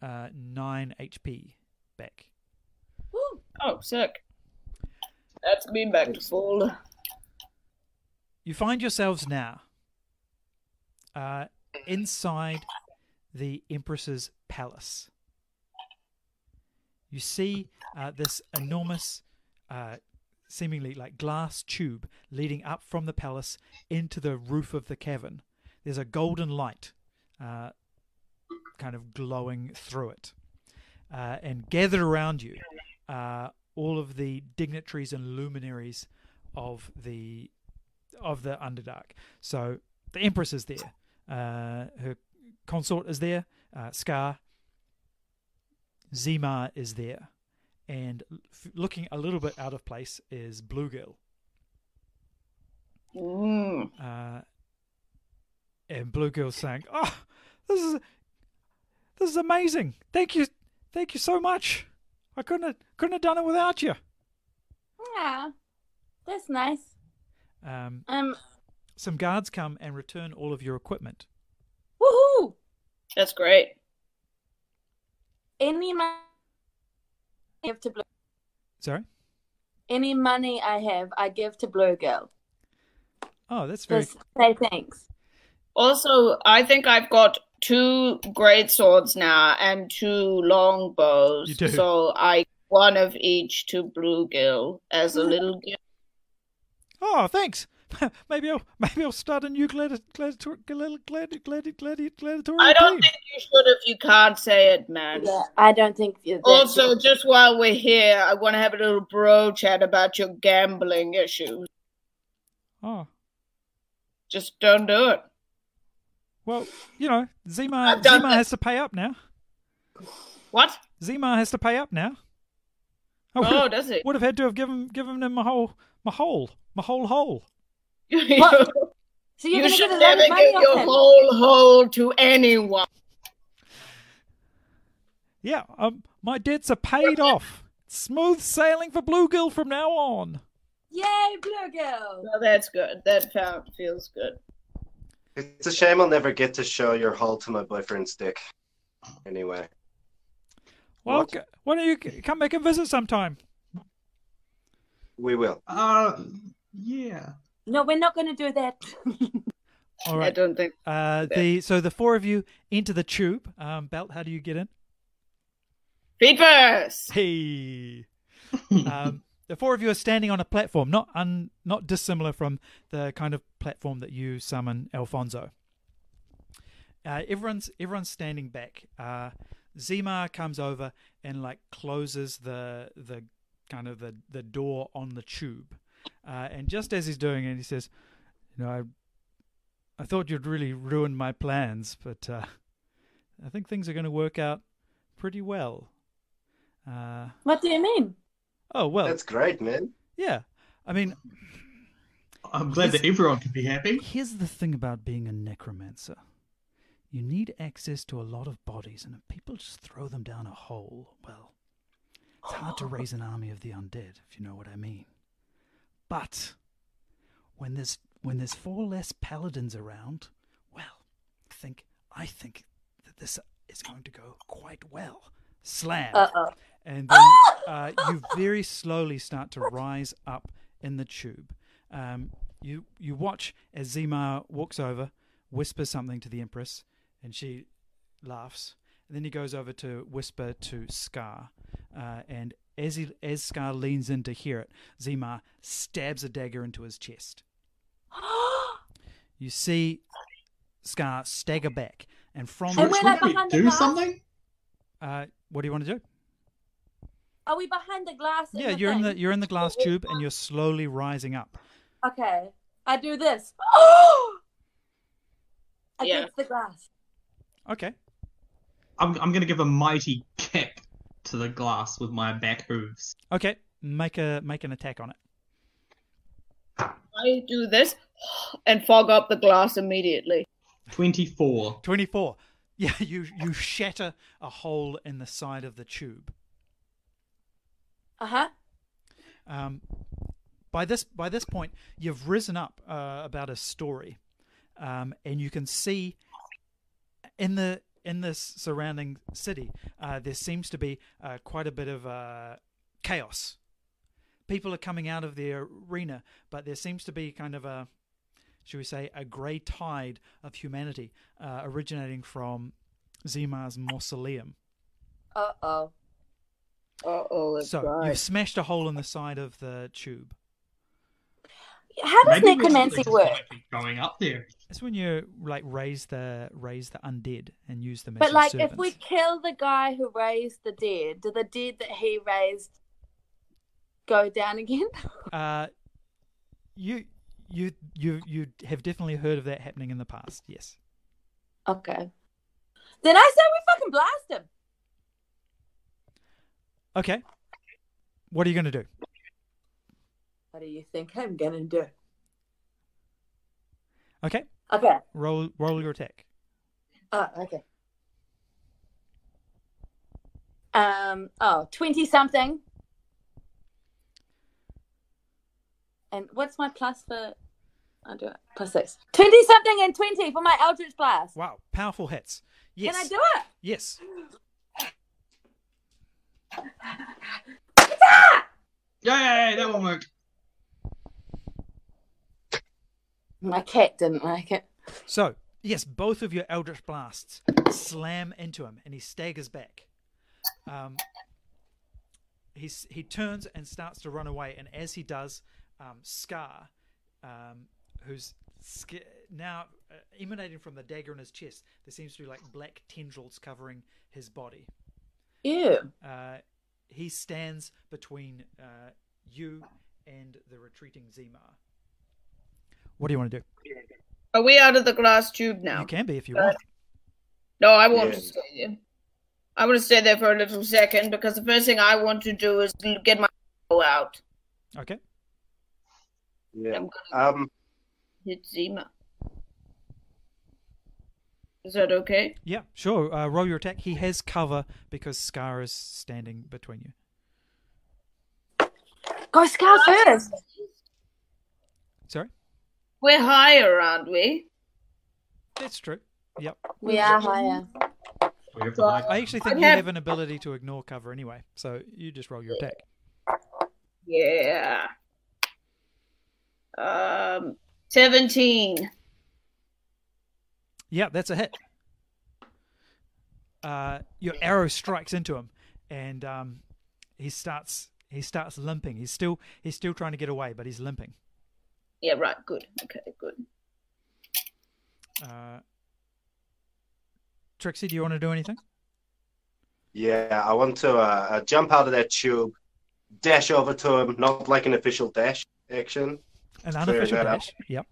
uh, 9 hp back Woo. Oh, sick. That's me back to full. You find yourselves now uh, inside the Empress's palace. You see uh, this enormous, uh, seemingly like glass tube leading up from the palace into the roof of the cavern. There's a golden light uh, kind of glowing through it. Uh, and gathered around you are all of the dignitaries and luminaries of the of the Underdark. So the Empress is there. Uh, her consort is there. Uh, Scar. Zima is there. And f- looking a little bit out of place is Bluegill. Mm. Uh, and Bluegill's sang, "Oh, this is this is amazing. Thank you, thank you so much. I couldn't have, couldn't have done it without you." Yeah. That's nice. Um, Um. some guards come and return all of your equipment. Woohoo! That's great. Any money I give to Blue. Sorry. Any money I have, I give to Bluegill. Oh, that's very Just say thanks. Also, I think I've got two great swords now and two long bows. You do. So I one of each to Bluegill as a little gift. Oh, thanks. <laughs> maybe I'll maybe I'll start a new gladi- gladiator gladi- gladi- gladi- gladi- gladiatorial I don't team. think you should if you can't say it, man. Yeah, I don't think that. Also, just while we're here, I want to have a little bro chat about your gambling issues. Oh, Just don't do it. Well, you know, Zima Zima has to pay up now. What? Zima has to pay up now. I Oh, have, does it? would have had to have given given him my whole my whole my whole hole. <laughs> What? So you're you should get never give your off him. whole hole to anyone. Yeah, um, my debts are paid off. Smooth sailing for Bluegill from now on. Yay, Bluegill! Well, that's good. That found feels good. It's a shame I'll never get to show your hull to my boyfriend's dick. Anyway, Well, What? c- why don't you c- come back and visit sometime? we will. Uh, yeah. No, we're not going to do that. <laughs> All right. I don't think. Uh, the so the four of you enter the tube. Um, Belt, how do you get in? Feet first. Hey. <laughs> um, the four of you are standing on a platform, not un, not dissimilar from the kind of platform that you summon Alfonso. Uh, everyone's everyone's standing back. Uh, Zima comes over and like closes the the kind of the, the door on the tube, uh, and just as he's doing it, he says, "You know, I I thought you'd really ruined my plans, but uh, I think things are going to work out pretty well." Uh, what do you mean? Oh well, That's great, man. yeah. I mean, I'm glad that everyone can be happy. here's the thing about being a necromancer. You need access to a lot of bodies, and if people just throw them down a hole, well, it's hard to raise an army of the undead, if you know what I mean. But when there's when there's four less paladins around, well, I think I think that this is going to go quite well. Slam. Uh oh. And then <gasps> uh, you very slowly start to rise up in the tube. Um, you you watch as Zima walks over, whispers something to the Empress, and she laughs. And then he goes over to whisper to Scar, uh, and as he as Scar leans in to hear it, Zima stabs a dagger into his chest. <gasps> You see Scar stagger back, and from And Should, we're like should we behind the do something? uh, what do you want to do? Are we behind the glass? Yeah, you're in the you're in the glass tube, and you're slowly rising up. Okay. I do this. <gasps> Yeah. Against the glass. Okay. I'm, I'm going to give a mighty kick to the glass with my back hooves. Okay, make a make an attack on it. I do this <gasps> and fog up the glass immediately. 24. Twenty four. Yeah, you you shatter a hole in the side of the tube. Uh huh. Um, by this by this point, you've risen up uh, about a story, um, and you can see in the in this surrounding city uh, there seems to be uh, quite a bit of uh, chaos. People are coming out of the arena, but there seems to be kind of a, should we say, a grey tide of humanity uh, originating from Zimar's mausoleum. Uh oh. Uh oh, So right. you've smashed a hole in the side of the tube. How does Maybe necromancy work? keep Going up there. That's when you like raise the raise the undead and use them as But your like, if we kill the guy who raised the dead, do the dead that he raised go down again? <laughs> uh, you you you you have definitely heard of that happening in the past. Yes. Okay. Then I say we fucking blast him. Okay. What are you going to do? What do you think I'm gonna do? Okay. Okay. Roll roll your attack. Oh, okay. Um. Oh, 20 something. And what's my plus for? I'll do it. Plus six. 20 something and 20 for my Eldritch Blast. Wow, powerful hits. Yes. Can I do it? Yes. Yay, that one worked. My cat didn't like it. So, yes, both of your Eldritch Blasts slam into him and he staggers back. Um, he's, he turns and starts to run away, and as he does, um, Scar, um, who's sca- now uh, emanating from the dagger in his chest, there seems to be like black tendrils covering his body. Ew. Uh, he stands between uh, you and the retreating Zima. What do you want to do? Are we out of the glass tube now? You can be if you want. No, I want Yeah. to stay in. I want to stay there for a little second because the first thing I want to do is get my bow out. Okay. Yeah. I'm gonna Um. hit Zima. Is that okay? Yeah, sure. Uh, roll your attack. He has cover because Scar is standing between you. Go Scar first. Sorry? We're higher, aren't we? That's true. Yep. We are higher. We have the mic. I actually think I you have- have an ability to ignore cover anyway, so you just roll your attack. Yeah. Um, seventeen. Yeah, that's a hit. Uh, your arrow strikes into him, and um, he starts he starts limping. He's still he's still trying to get away, but he's limping. Yeah, right. Good. Okay, good. Uh, Trixie, do you want to do anything? Yeah, I want to uh, uh, jump out of that tube, dash over to him, not like an official dash action. An unofficial that up. dash. Yep.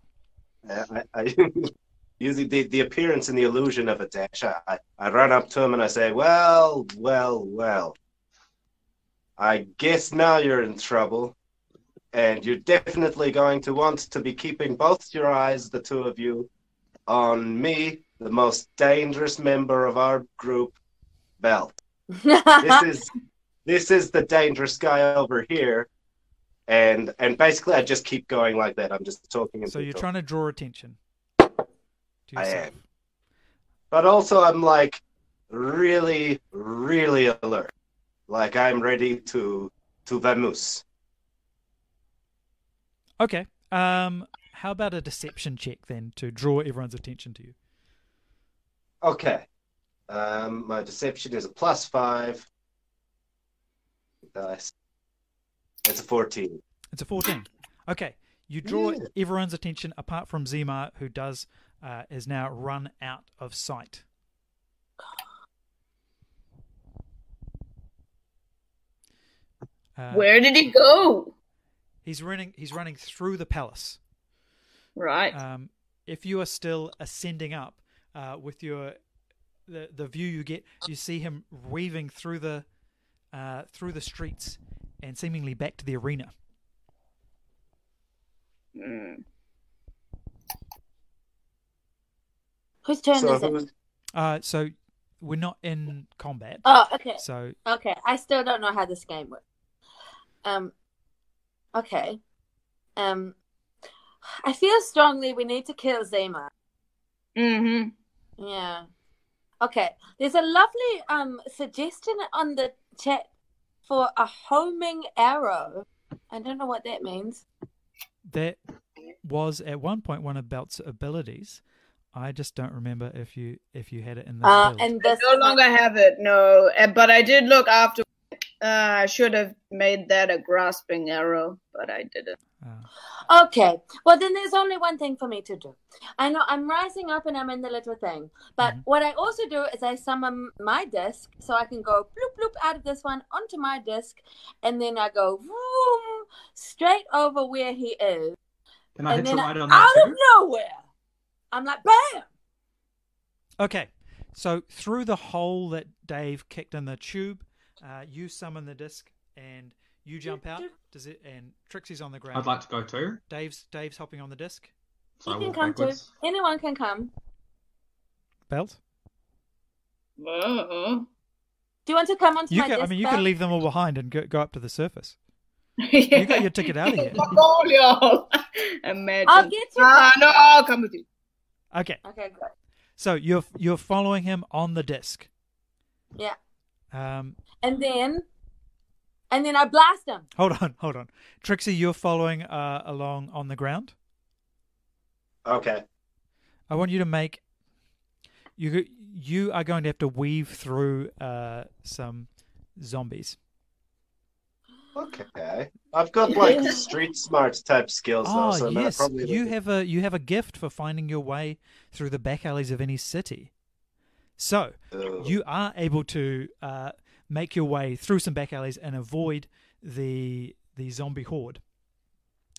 Uh, I, I <laughs> using the, the appearance and the illusion of a dash. I, I, I run up to him and I say, "Well, well, well. I guess now you're in trouble, and you're definitely going to want to be keeping both your eyes, the two of you, on me, the most dangerous member of our group, Belt. This is <laughs> this is the dangerous guy over here." And and basically, I just keep going like that. I'm just talking. and So you're talking. trying to draw attention to I yourself. am. but also I'm like really, really alert. Like I'm ready to to vamoose. Okay. Um, how about a deception check then to draw everyone's attention to you? Okay. Um, my deception is a plus five. Dice. It's a fourteen. It's a 14. Okay. You draw Yeah. everyone's attention apart from Zima, who does uh, is now run out of sight. Uh, Where did he go? he's running. He's running through the palace. Right. Um, if you are still ascending up uh, with your the the view you get, you see him weaving through the uh, through the streets and seemingly back to the arena. Mm. Whose turn So is it? who's Uh, so we're not in combat. Oh, okay. So Okay. I still don't know how this game works. Um. Okay. Um. I feel strongly we need to kill Zema. Mm hmm Yeah. Okay. There's a lovely um suggestion on the chat for a homing arrow. I don't know what that means. that was at one point one of Belt's abilities. I just don't remember if you if you had it in the Uh, build. and I this no longer have it, no. Uh, But I did look after. Uh, I should have made that a grasping arrow, but I didn't. Uh, Okay. Well, then there's only one thing for me to do. I know I'm rising up and I'm in the little thing. But Mhm. what I also do is I summon my disc so I can go bloop bloop out of this one onto my disc and then I go vroom, straight over where he is. Can I and hit then I- on that out of nowhere. I'm like, bam! okay, so through the hole that Dave kicked in the tube, uh, you summon the disc and you jump out. Does it? And Trixie's on the ground. I'd like to go too. Dave's Dave's hopping on the disc. So You can walk come too. Anyone can come. Belt. Uh-uh. Do you want to come onto You my can. I mean, you Belle? can leave them all behind and go, go up to the surface. you <laughs> You got your ticket out of here. <laughs> Portfolio. Imagine. I'll get you. Ah, no, I'll come with you. Okay, Okay, good. so you're you're following him on the disc. Yeah. Um, And then, and then I blast him. hold on, hold on. Trixie, you're following uh, along on the ground. okay. I want you to make you you are going to have to weave through uh, some zombies. Okay. I've got like <laughs> street smart type skills though, Oh so yes, probably you have a you have a gift for finding your way through the back alleys of any city. So Ugh. you are able to uh, make your way through some back alleys and avoid the the zombie horde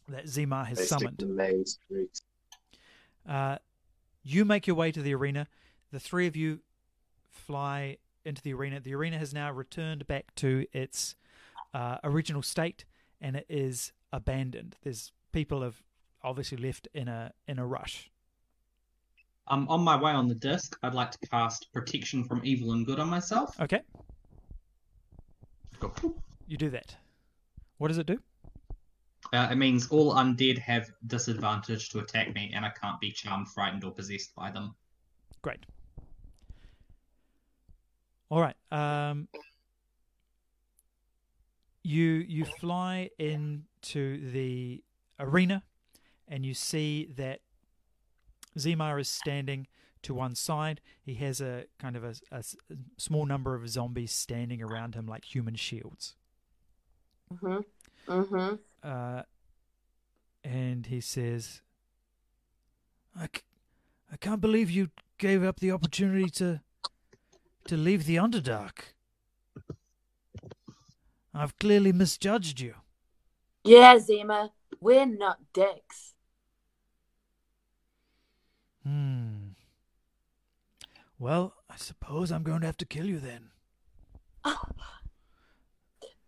that Zemar has They summoned. main streets. Uh, you make your way to the arena. The three of you fly into the arena. The arena has now returned back to its uh, original state, and it is abandoned. There's people have obviously left in a in a rush. Um, on my way on the disc, I'd like to cast Protection from Evil and Good on myself. Okay, Go. you do that. What does it do? Uh, it means all undead have disadvantage to attack me, and I can't be charmed, frightened, or possessed by them. Great. All right. Um, you you fly into the arena, and you see that Zemar is standing to one side. He has a kind of a small number of zombies standing around him like human shields. Mhm. Mhm. Uh, and he says, I, c- I can't believe you gave up the opportunity to to leave the Underdark. I've clearly misjudged you. Yeah, Zima, we're not dicks. Hmm. Well, I suppose I'm going to have to kill you then. Oh.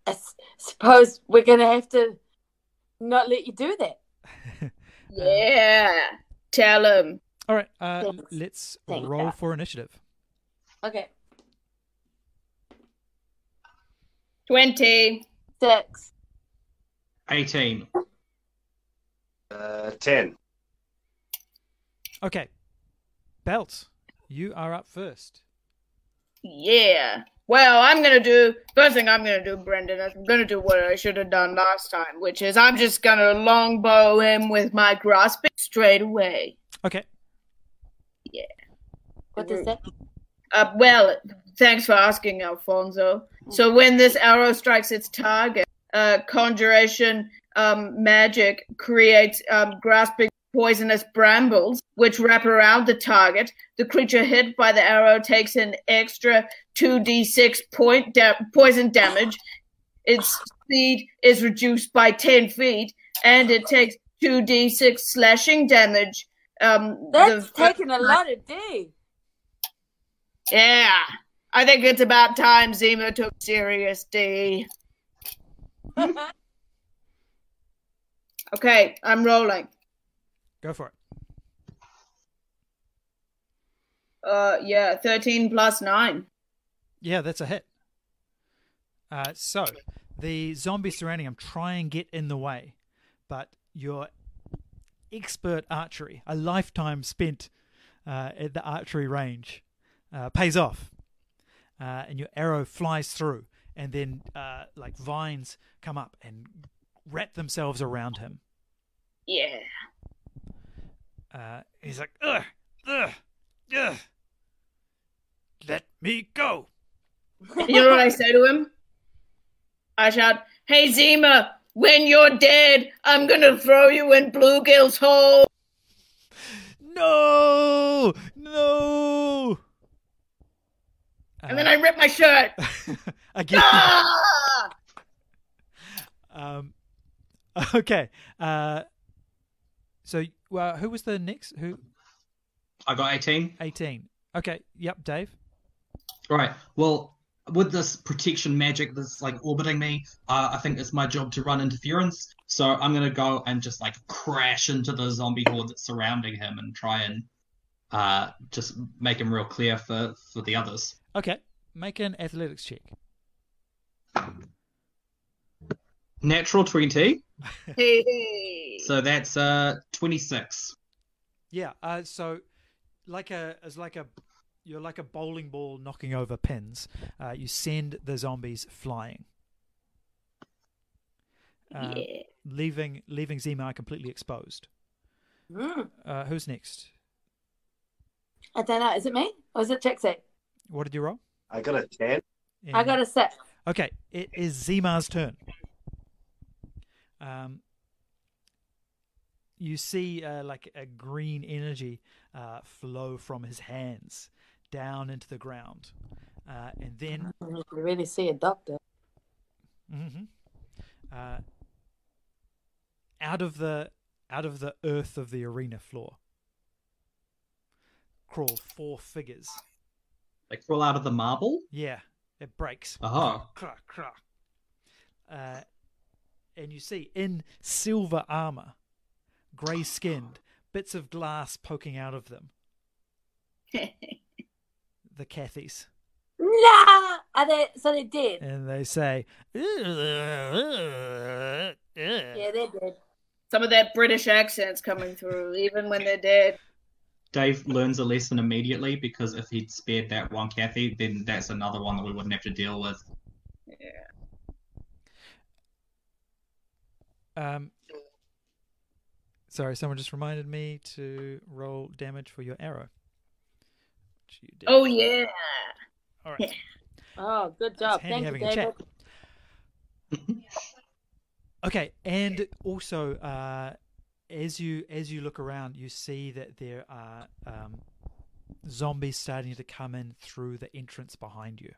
I s- suppose we're gonna have to not let you do that. <laughs> Yeah. Tell him. All right, uh, let's Thanks, roll Pat. for initiative. Okay. 20. Six. 18. Uh, 10. Okay, Belt, you are up first. Yeah. Well, I'm gonna do first thing I'm gonna do, Brendan. is I'm gonna do what I should have done last time, which is I'm just gonna longbow him with my grasping straight away. Okay, Yeah. What does that? Uh, well, thanks for asking, Alfonso. So when this arrow strikes its target, uh, conjuration um, magic creates um, grasping poisonous brambles, which wrap around the target. The creature hit by the arrow takes an extra 2d6 point da- poison damage. Its speed is reduced by 10 feet, and it takes 2d6 slashing damage. Um, That's the- taking a lot of D. yeah, I think it's about time Zima took serious D. <laughs> Okay, I'm rolling. go for it. Uh, yeah, 13 plus 9. Yeah, that's a hit. Uh, so the zombies surrounding him try and get in the way, but your expert archery, a lifetime spent uh, at the archery range, uh, pays off, uh, and your arrow flies through, and then uh, like vines come up and wrap themselves around him. Yeah. Uh, he's like, ugh, ugh, ugh, let me go. You know what I say to him? I shout, Hey Zima, when you're dead, I'm gonna throw you in Bluegill's hole. No, no. And then I rip my shirt. <laughs> again. <laughs> Ah! um, <laughs> okay. Uh, so, well, who was the next? Who? I got 18. Eighteen. Okay. Yep. Dave. Right. Well, with this protection magic that's like orbiting me, uh, I think it's my job to run interference. So I'm gonna go and just like crash into the zombie horde that's surrounding him and try and uh, just make him real clear for for the others. Okay. Make an athletics check. Natural twenty. Hey, hey. So that's uh 26. Yeah. Uh, so, like a as like a you're like a bowling ball knocking over pins. Uh, you send the zombies flying. Uh, yeah. leaving leaving Zemar completely exposed. Hmm. Uh, who's next? I don't know. Is it me or is it Trixie? What did you roll? I got a 10. I got a six. Okay, it is Zimar's turn. Um, you see uh, like a green energy uh, flow from his hands down into the ground, uh, and then You can really see a doctor. mhm, uh, out of the out of the earth of the arena floor crawl four figures. They crawl out of the marble. Yeah, it breaks. Uh-huh. Crack, crack. Uh, and you see in silver armor, grey skinned, <gasps> bits of glass poking out of them. <laughs> The Kathys. Nah! Are they, so they're dead? And they say, Yeah, they're dead. Some of that British accent's coming through, even when they're dead. Dave learns a lesson immediately because if he'd spared that one Kathy, then that's another one that we wouldn't have to deal with. Yeah. Um, sorry, someone just reminded me to roll damage for your arrow. Which you did. Oh yeah. All right. <laughs> Oh, good job. Thank you, David. <laughs> Okay, and also uh, as you as you look around, you see that there are um, zombies starting to come in through the entrance behind you.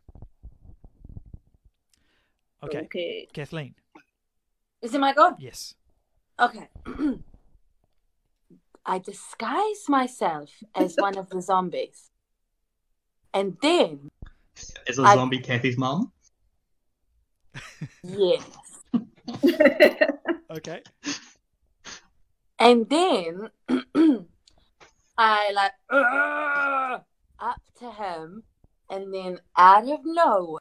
Okay, Okay. Kathleen. Is it my go? Yes. Okay. <clears throat> I disguise myself as one of the <laughs> zombies. And then, As a I- zombie Kathy's mom? yes. <laughs> Okay. <laughs> And then <clears throat> I like "Ugh," up to him, and then out of nowhere,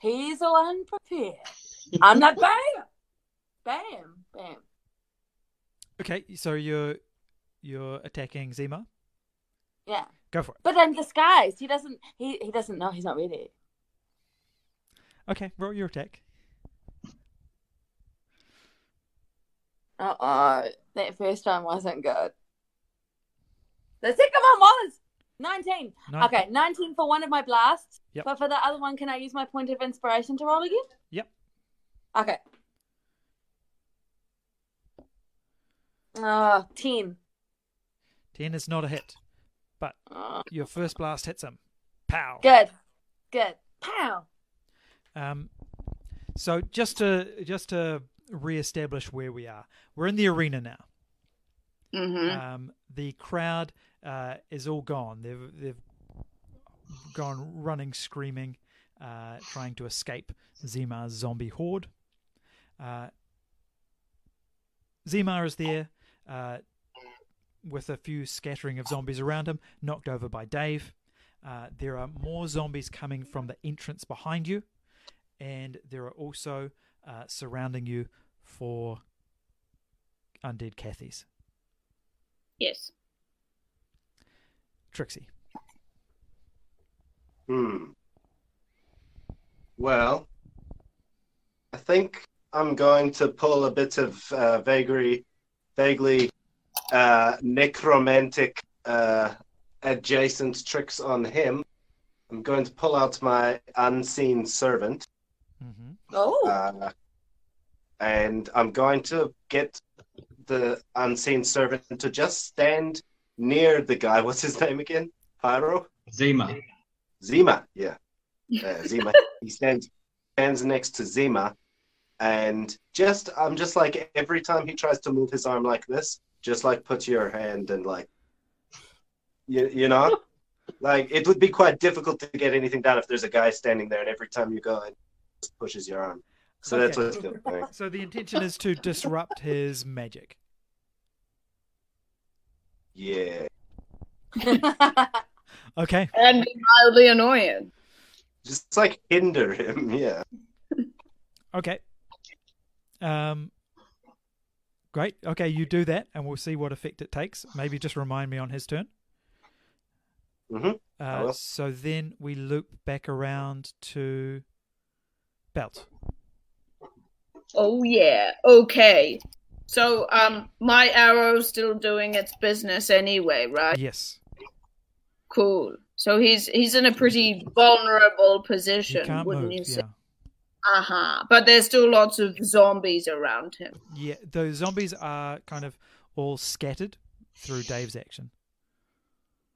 he's all unprepared. I'm like, <laughs> bam, bam, bam. Okay, so you're you're attacking Zima. Yeah, Go for it. but in disguise. He doesn't. He he doesn't know. He's not ready. Okay, roll your attack. Uh oh, that first one wasn't good. The second one was nineteen. Nine- Okay, nineteen for one of my blasts. Yep. But for the other one, can I use my point of inspiration to roll again? Yep. Okay. Oh, 10. Ten is not a hit, but Oh, your first blast hits him. Pow. good. Good. Pow. Um, so just to just to reestablish where we are, we're in the arena now. hmm Um, the crowd uh, is all gone. They've they've gone running, screaming, uh, trying to escape Zima's zombie horde. Uh, Zimar is there uh, with a few scattering of zombies around him, knocked over by Dave. Uh, there are more zombies coming from the entrance behind you, and there are also uh, surrounding you for undead Kathys. Yes. Trixie. Hmm. Well, I think I'm going to pull a bit of uh, vaguely, vaguely uh, necromantic uh, adjacent tricks on him. I'm going to pull out my unseen servant, hmm Oh. And I'm going to get the unseen servant to just stand near the guy. <laughs> What's his name again? Pyro. Zima. Zima, yeah. Uh, Zima. he stands stands next to Zima, and just I'm just like every time he tries to move his arm like this, just like put your hand and like, you you know, like it would be quite difficult to get anything done if there's a guy standing there, and every time you go, it just pushes your arm. So that's Okay. what it's doing. So the intention is to disrupt his magic. Yeah, <laughs> Okay. And be mildly annoying. just like hinder him. <laughs> Yeah. Okay. Um. Great. Okay, you do that, and we'll see what effect it takes. Maybe just remind me on his turn. Mhm. Uh, will. so then we loop back around to Belt. Oh yeah. Okay. So um my arrow's still doing its business anyway, right? Yes. Cool. So he's he's in a pretty vulnerable position, wouldn't move. you say? Yeah. Uh-huh. But there's still lots of zombies around him. Yeah. The zombies are kind of all scattered through Dave's action.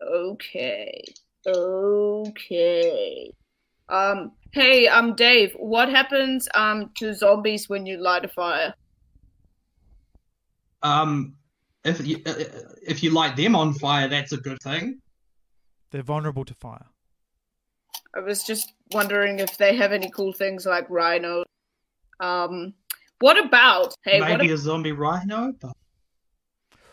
Okay. Okay. Um hey, um Dave, what happens um to zombies when you light a fire? Um, if you uh, if you light them on fire, that's a good thing. They're vulnerable to fire. I was just wondering if they have any cool things like rhino. Um, what about hey? What, Maybe ab- a zombie rhino, but,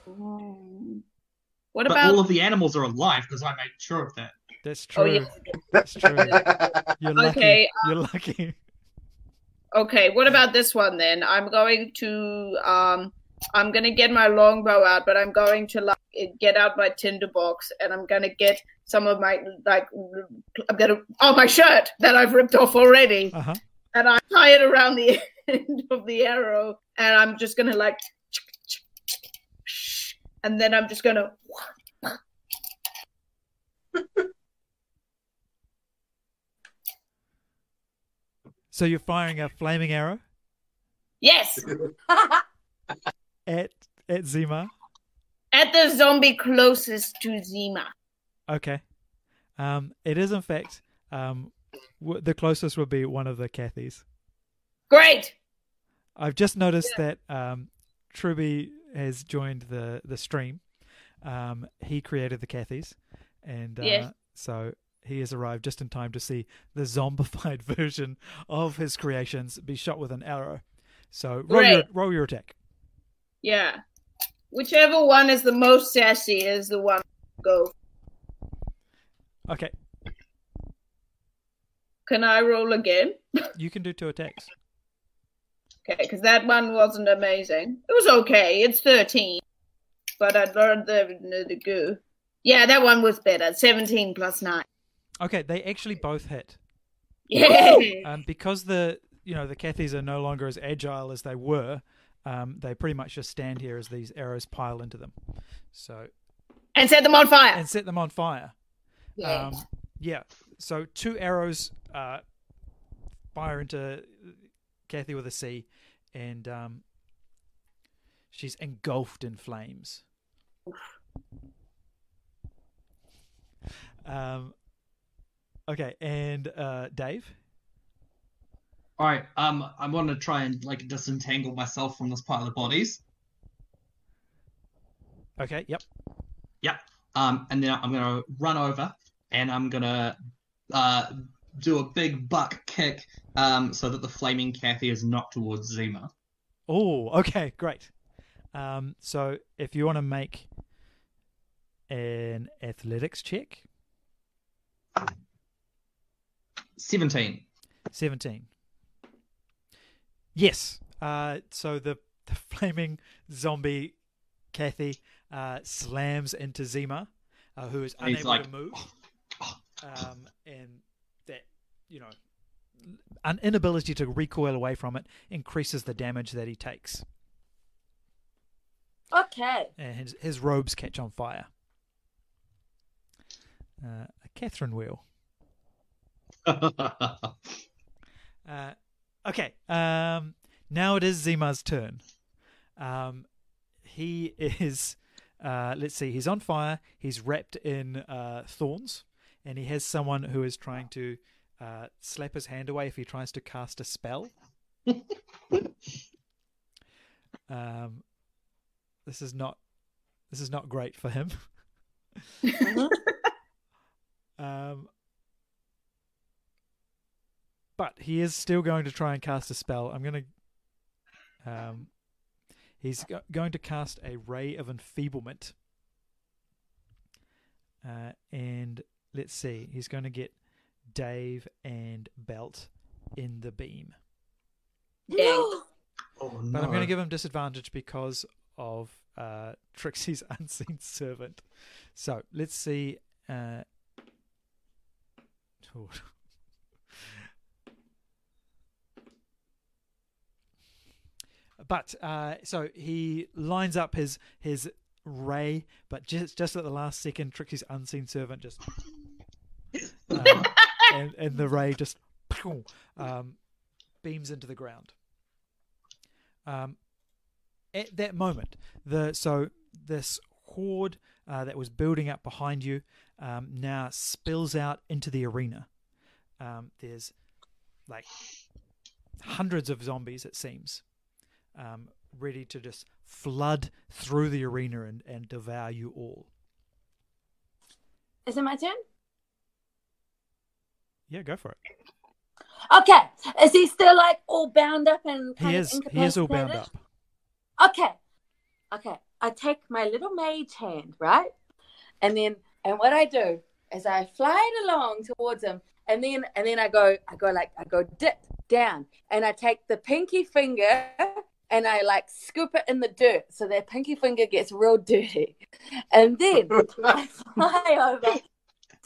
what but about all of the animals are alive because I made sure of that. That's Oh, true. yeah. That's true. You're <laughs> lucky. Okay, You're lucky. Okay, what about this one then? I'm going to um I'm gonna get my longbow out, but I'm going to like get out my tinderbox and I'm gonna get some of my like I'm gonna oh my shirt that I've ripped off already Uh huh. and I tie it around the <laughs> end of the arrow and I'm just gonna like and then I'm just gonna So you're firing a flaming arrow yes <laughs> at at Zima. at the zombie closest to Zima. Okay. Um, it is in fact um, w- the closest would be one of the Kathys. Great. I've just noticed that um, Truby has joined the the stream. Um, he created the Kathys, and uh, Yes. so he has arrived just in time to see the zombified <laughs> version of his creations be shot with an arrow. So roll your roll your attack. Yeah. Whichever one is the most sassy is the one go. Okay, Can I roll again? <laughs> you can do two attacks. Okay, because that one wasn't amazing. It was okay. It's 13. But I learned the, the go. Yeah, that one was better. 17 plus 9. Okay, they actually both hit. Yeah. Um, because the you know the Kathys are no longer as agile as they were. Um, they pretty much just stand here as these arrows pile into them. So And set them on fire. and set them on fire. Yeah. Um, yeah. So two arrows uh, fire into Kathy with a C, and um, she's engulfed in flames. Um, okay, and uh, Dave. All right, um, I want to try and like disentangle myself from this pile of bodies. Okay, yep. Yep. Um, and then I'm gonna run over and I'm gonna uh do a big buck kick um so that the flaming Kathy is knocked towards Zima. Oh, okay, great. Um, so if you want to make an athletics check, Seventeen. 17. Yes. Uh, so the, the <laughs> flaming zombie Kathy uh, slams into Zima, uh, who is And he's unable like, to move. "Oh, Um, and that, you know, an inability to recoil away from it increases the damage that he takes. Okay. And his, his robes catch on fire. Uh, a Catherine wheel. <laughs> Uh, okay. Um, now it is Zima's turn. Um, he is. Uh, let's see. He's on fire. He's wrapped in uh, thorns, and he has someone who is trying to uh, slap his hand away if he tries to cast a spell. <laughs> um, this is not. This is not great for him. <laughs> um, but he is still going to try and cast a spell. I'm going to. Um, he's go- going to cast a ray of enfeeblement. Uh, and let's see, he's going to get Dave and Belt in the beam. Dang. oh But I'm going to give him disadvantage because of uh, Trixie's <laughs> unseen servant. So let's see. Uh, <laughs> oh. But uh, so he lines up his his ray, but just just at the last second, Trixie's unseen servant just um, and, and the ray just um, beams into the ground. Um, at that moment, the so this horde uh, that was building up behind you um, now spills out into the arena. Um, there's like hundreds of zombies, it seems, um, ready to just flood through the arena and, and devour you all. Is it my turn? Yeah, go for it. Okay. Is he still like all bound up and kind He of is. He is all bound up. Okay. Okay. I take my little mage hand, right? And then and what I do is I fly it along towards him and then and then I go I go like I go dip down and I take the pinky finger and I like scoop it in the dirt so that pinky finger gets real dirty. And then I <laughs> fly over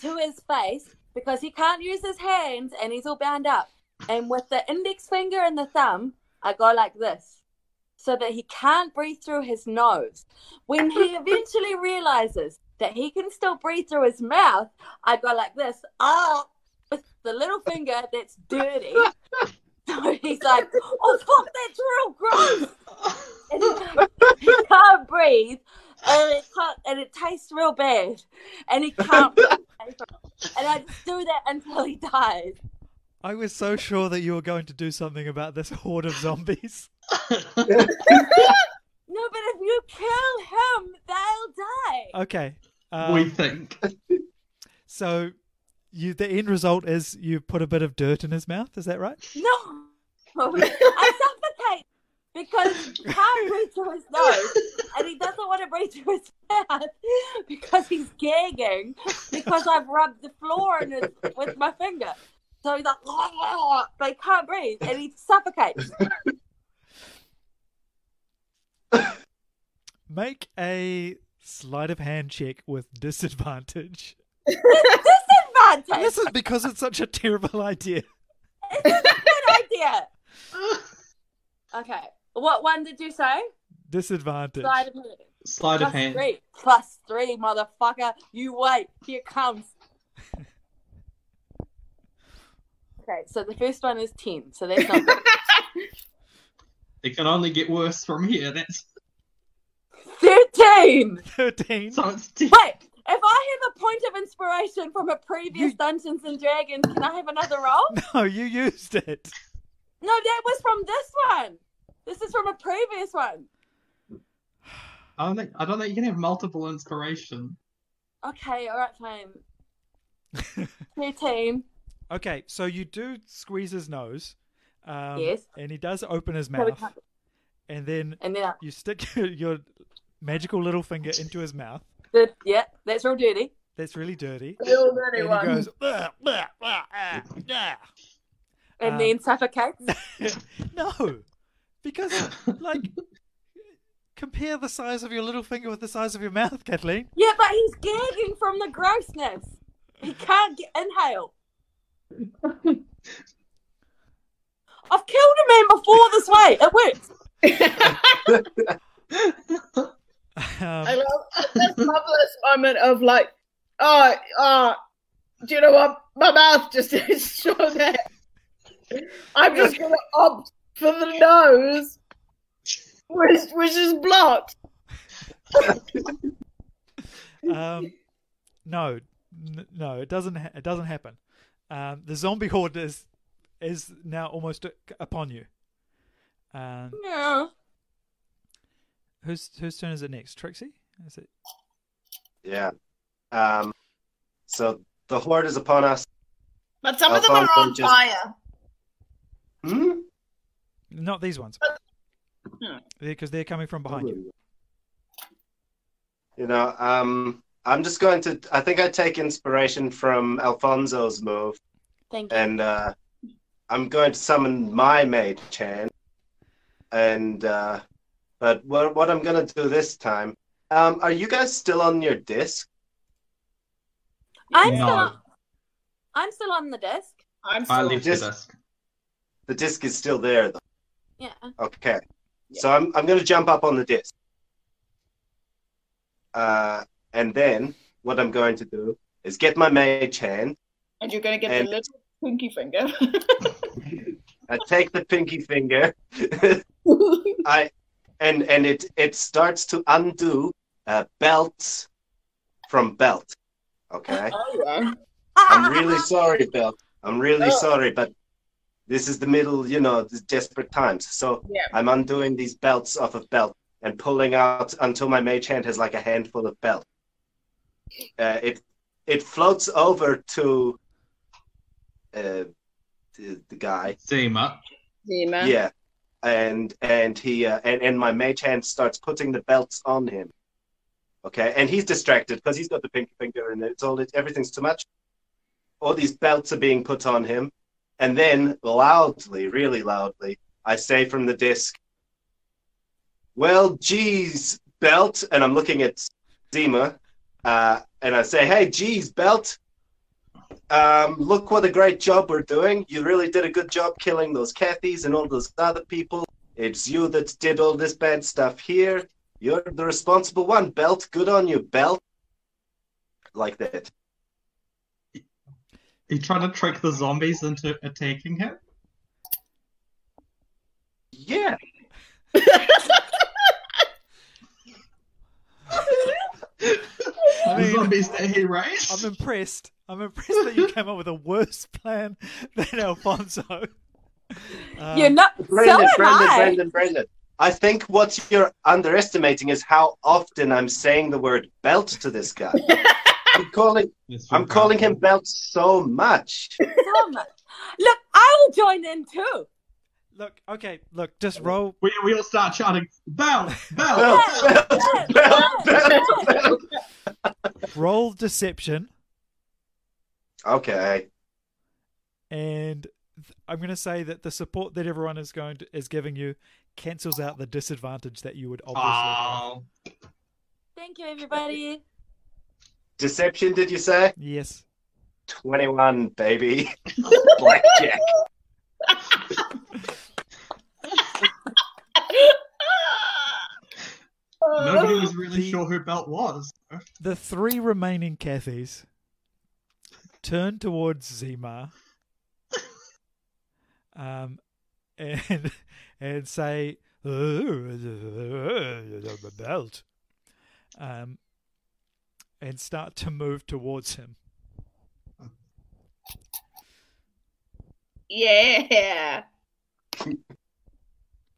to his face because he can't use his hands and he's all bound up. And with the index finger and the thumb, I go like this so that he can't breathe through his nose. When he <laughs> eventually realizes that he can still breathe through his mouth, I go like this, ah, with the little finger that's dirty. <laughs> So he's like, oh, fuck, that's real gross. And he, he can't breathe. And it, can't, and it tastes real bad. And he can't breathe. <laughs> And I just do that until he dies. I was so sure that you were going to do something about this horde of zombies. <laughs> No, but if you kill him, they'll die. Okay. we Um, think. so, you the end result is you put a bit of dirt in his mouth. Is that right? No. <laughs> I suffocate because he can't breathe through his nose and he doesn't want to breathe through his mouth because he's gagging because I've rubbed the floor in his, with my finger. So he's like, <laughs> but he can't breathe and he suffocates. Make a sleight of hand check with disadvantage. <laughs> Disadvantage. This is because it's such a terrible idea. It's a good idea. Okay. What one did you say? Disadvantage. Sleight of hand. Sleight of Plus hand. three. Plus three, motherfucker. You wait. Here comes. okay, so the first one is 10. So that's not good. <laughs> It can only get worse from here. That's 13! 13. so it's t- Wait, if I have a point of inspiration from a previous Dungeons and Dragons, can I have another roll? <laughs> No, you used it. No, that was from this one. This is from a previous one. I don't think I don't think you can have multiple inspiration. Okay, alright, fine. <laughs> 13. Okay, so you do squeeze his nose. Um, Yes. And he does open his mouth. And then And then I you stick <laughs> your magical little finger into his mouth. Did, yeah, that's real dirty. That's really dirty. Real dirty And he one. goes, "Ugh, ugh, ugh, ah, ah." And Um, then suffocates. <laughs> no, because like compare the size of your little finger with the size of your mouth, Kathleen. Yeah, but he's gagging from the grossness. He can't get, inhale. <laughs> I've killed a man before this way. It works. <laughs> I Um, love <laughs> this marvelous moment of like, oh, oh, do you know what? My mouth just <laughs> is so there. I'm just <laughs> gonna opt for the nose, which which is blocked. um, no, n- no, it doesn't. Ha- it doesn't happen. Um, the zombie horde is is now almost upon you. Um, Yeah. Whose whose turn is it next? Trixie? Is it? Yeah. Um, so the horde is upon us. But some of them are on just- fire. Hmm? Not these ones. Hmm. Because they're coming from behind you. You know, um, I'm just going to. I think I take inspiration from Alfonso's move, Thank you. and uh, I'm going to summon my mage hand. And uh, but what what I'm gonna do this time? Um, are you guys still on your disc? I'm No. still on, I'm still on the disc. I'm I still left Just- the disc. The disc is still there, though. Yeah. Okay. So I'm I'm gonna jump up on the disc. Uh, and then what I'm going to do is get my mage hand. and you're gonna get And- the little pinky finger. <laughs> I take the pinky finger. <laughs> I and and it it starts to undo uh, belts from belt. Okay. oh yeah. I'm really <laughs> sorry, belt. I'm really Oh. sorry, but this is the middle, you know, the desperate times. So Yeah. I'm undoing these belts off of belt and pulling out until my mage hand has like a handful of belt. Uh, it it floats over to uh, the, the guy. Zima. Zima. Yeah, and and he uh, and and my mage hand starts putting the belts on him. Okay, and he's distracted because he's got the pinky finger and it's all it, everything's too much. All these belts are being put on him, and then loudly, really loudly, I say from the disc, "Well, geez, belt," and I'm looking at Zima, uh, and I say, "Hey, geez, belt." Um, look what a great job we're doing. You really did a good job killing those Kathys and all those other people. It's you that did all this bad stuff here. You're the responsible one. Belt, good on you, Belt. Like that. You trying to trick the zombies into attacking him? Yeah. <laughs> The zombies that he raised? I'm impressed. I'm impressed that you <laughs> came up with a worse plan than Alfonso. Um, You're not. so Brendan, am Brendan, I. Brendan, Brendan. I think what you're underestimating is how often I'm saying the word belt to this guy. <laughs> I'm calling I'm calling him belt so much. So much. Look, I will join in too. Look, okay, look, just roll. We, we all start shouting, Bell! Bell! Belt, belt, belt, belt, belt. Roll deception, Okay. and th- I'm going to say that the support that everyone is going to, is giving you cancels out the disadvantage that you would obviously have. Oh, Thank you, everybody. Deception, did you say? Yes. 21, baby. <laughs> Blackjack. nobody was really The- sure who Belt was. The three remaining Kathys turn towards Zima um, and and say, the belt, um, and start to move towards him. Yeah.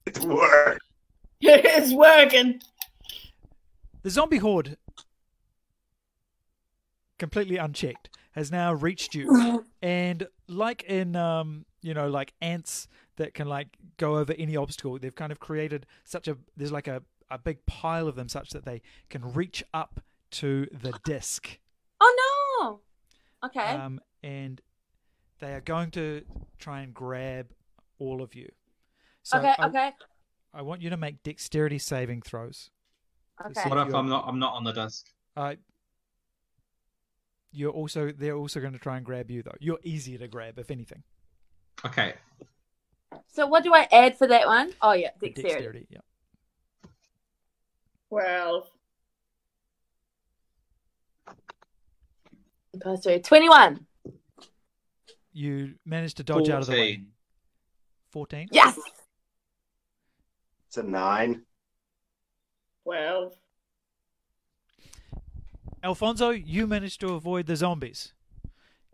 It worked. <laughs> it's working. The zombie horde, completely unchecked, has now reached you, <coughs> and like in um, you know, like ants that can like go over any obstacle, they've kind of created such a there's like a a big pile of them, such that they can reach up to the disc, Oh no. Okay. um, and they are going to try and grab all of you. So okay. I, okay. I want you to make dexterity saving throws. Okay. What if I'm not I'm not on the disc? Uh, you're also they're also going to try and grab you though. You're easier to grab if anything. Okay. So what do I add for that one? Oh yeah, The dexterity. yeah. Well, Plus three. Twenty-one. You managed to dodge out of the way. 14. 14. Yes. It's a nine. well. Alfonso, you managed to avoid the zombies.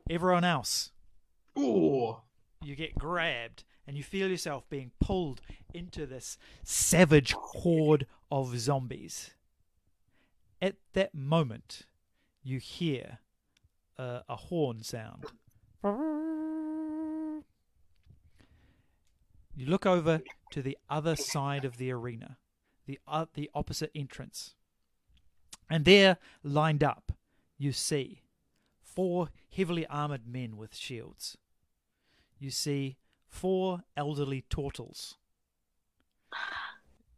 Everyone else, Ooh. you get grabbed and you feel yourself being pulled into this savage horde of zombies. At that moment, you hear uh, a horn sound. You look over to the other side of the arena, the uh, the opposite entrance. And there, lined up, you see four heavily armored men with shields. You see four elderly tortles.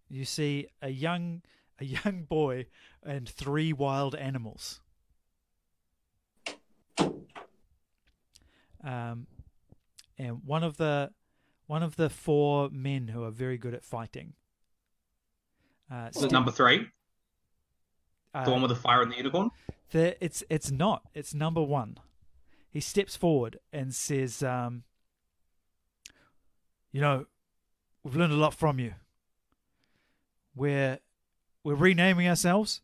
You see a young a young boy and three wild animals. Um, and one of the one of the four men who are very good at fighting. Uh, it number three? Uh, The one with the fire and the unicorn? the, it's it's not. It's number one. He steps forward and says, um, "You know, we've learned a lot from you. We're we're renaming ourselves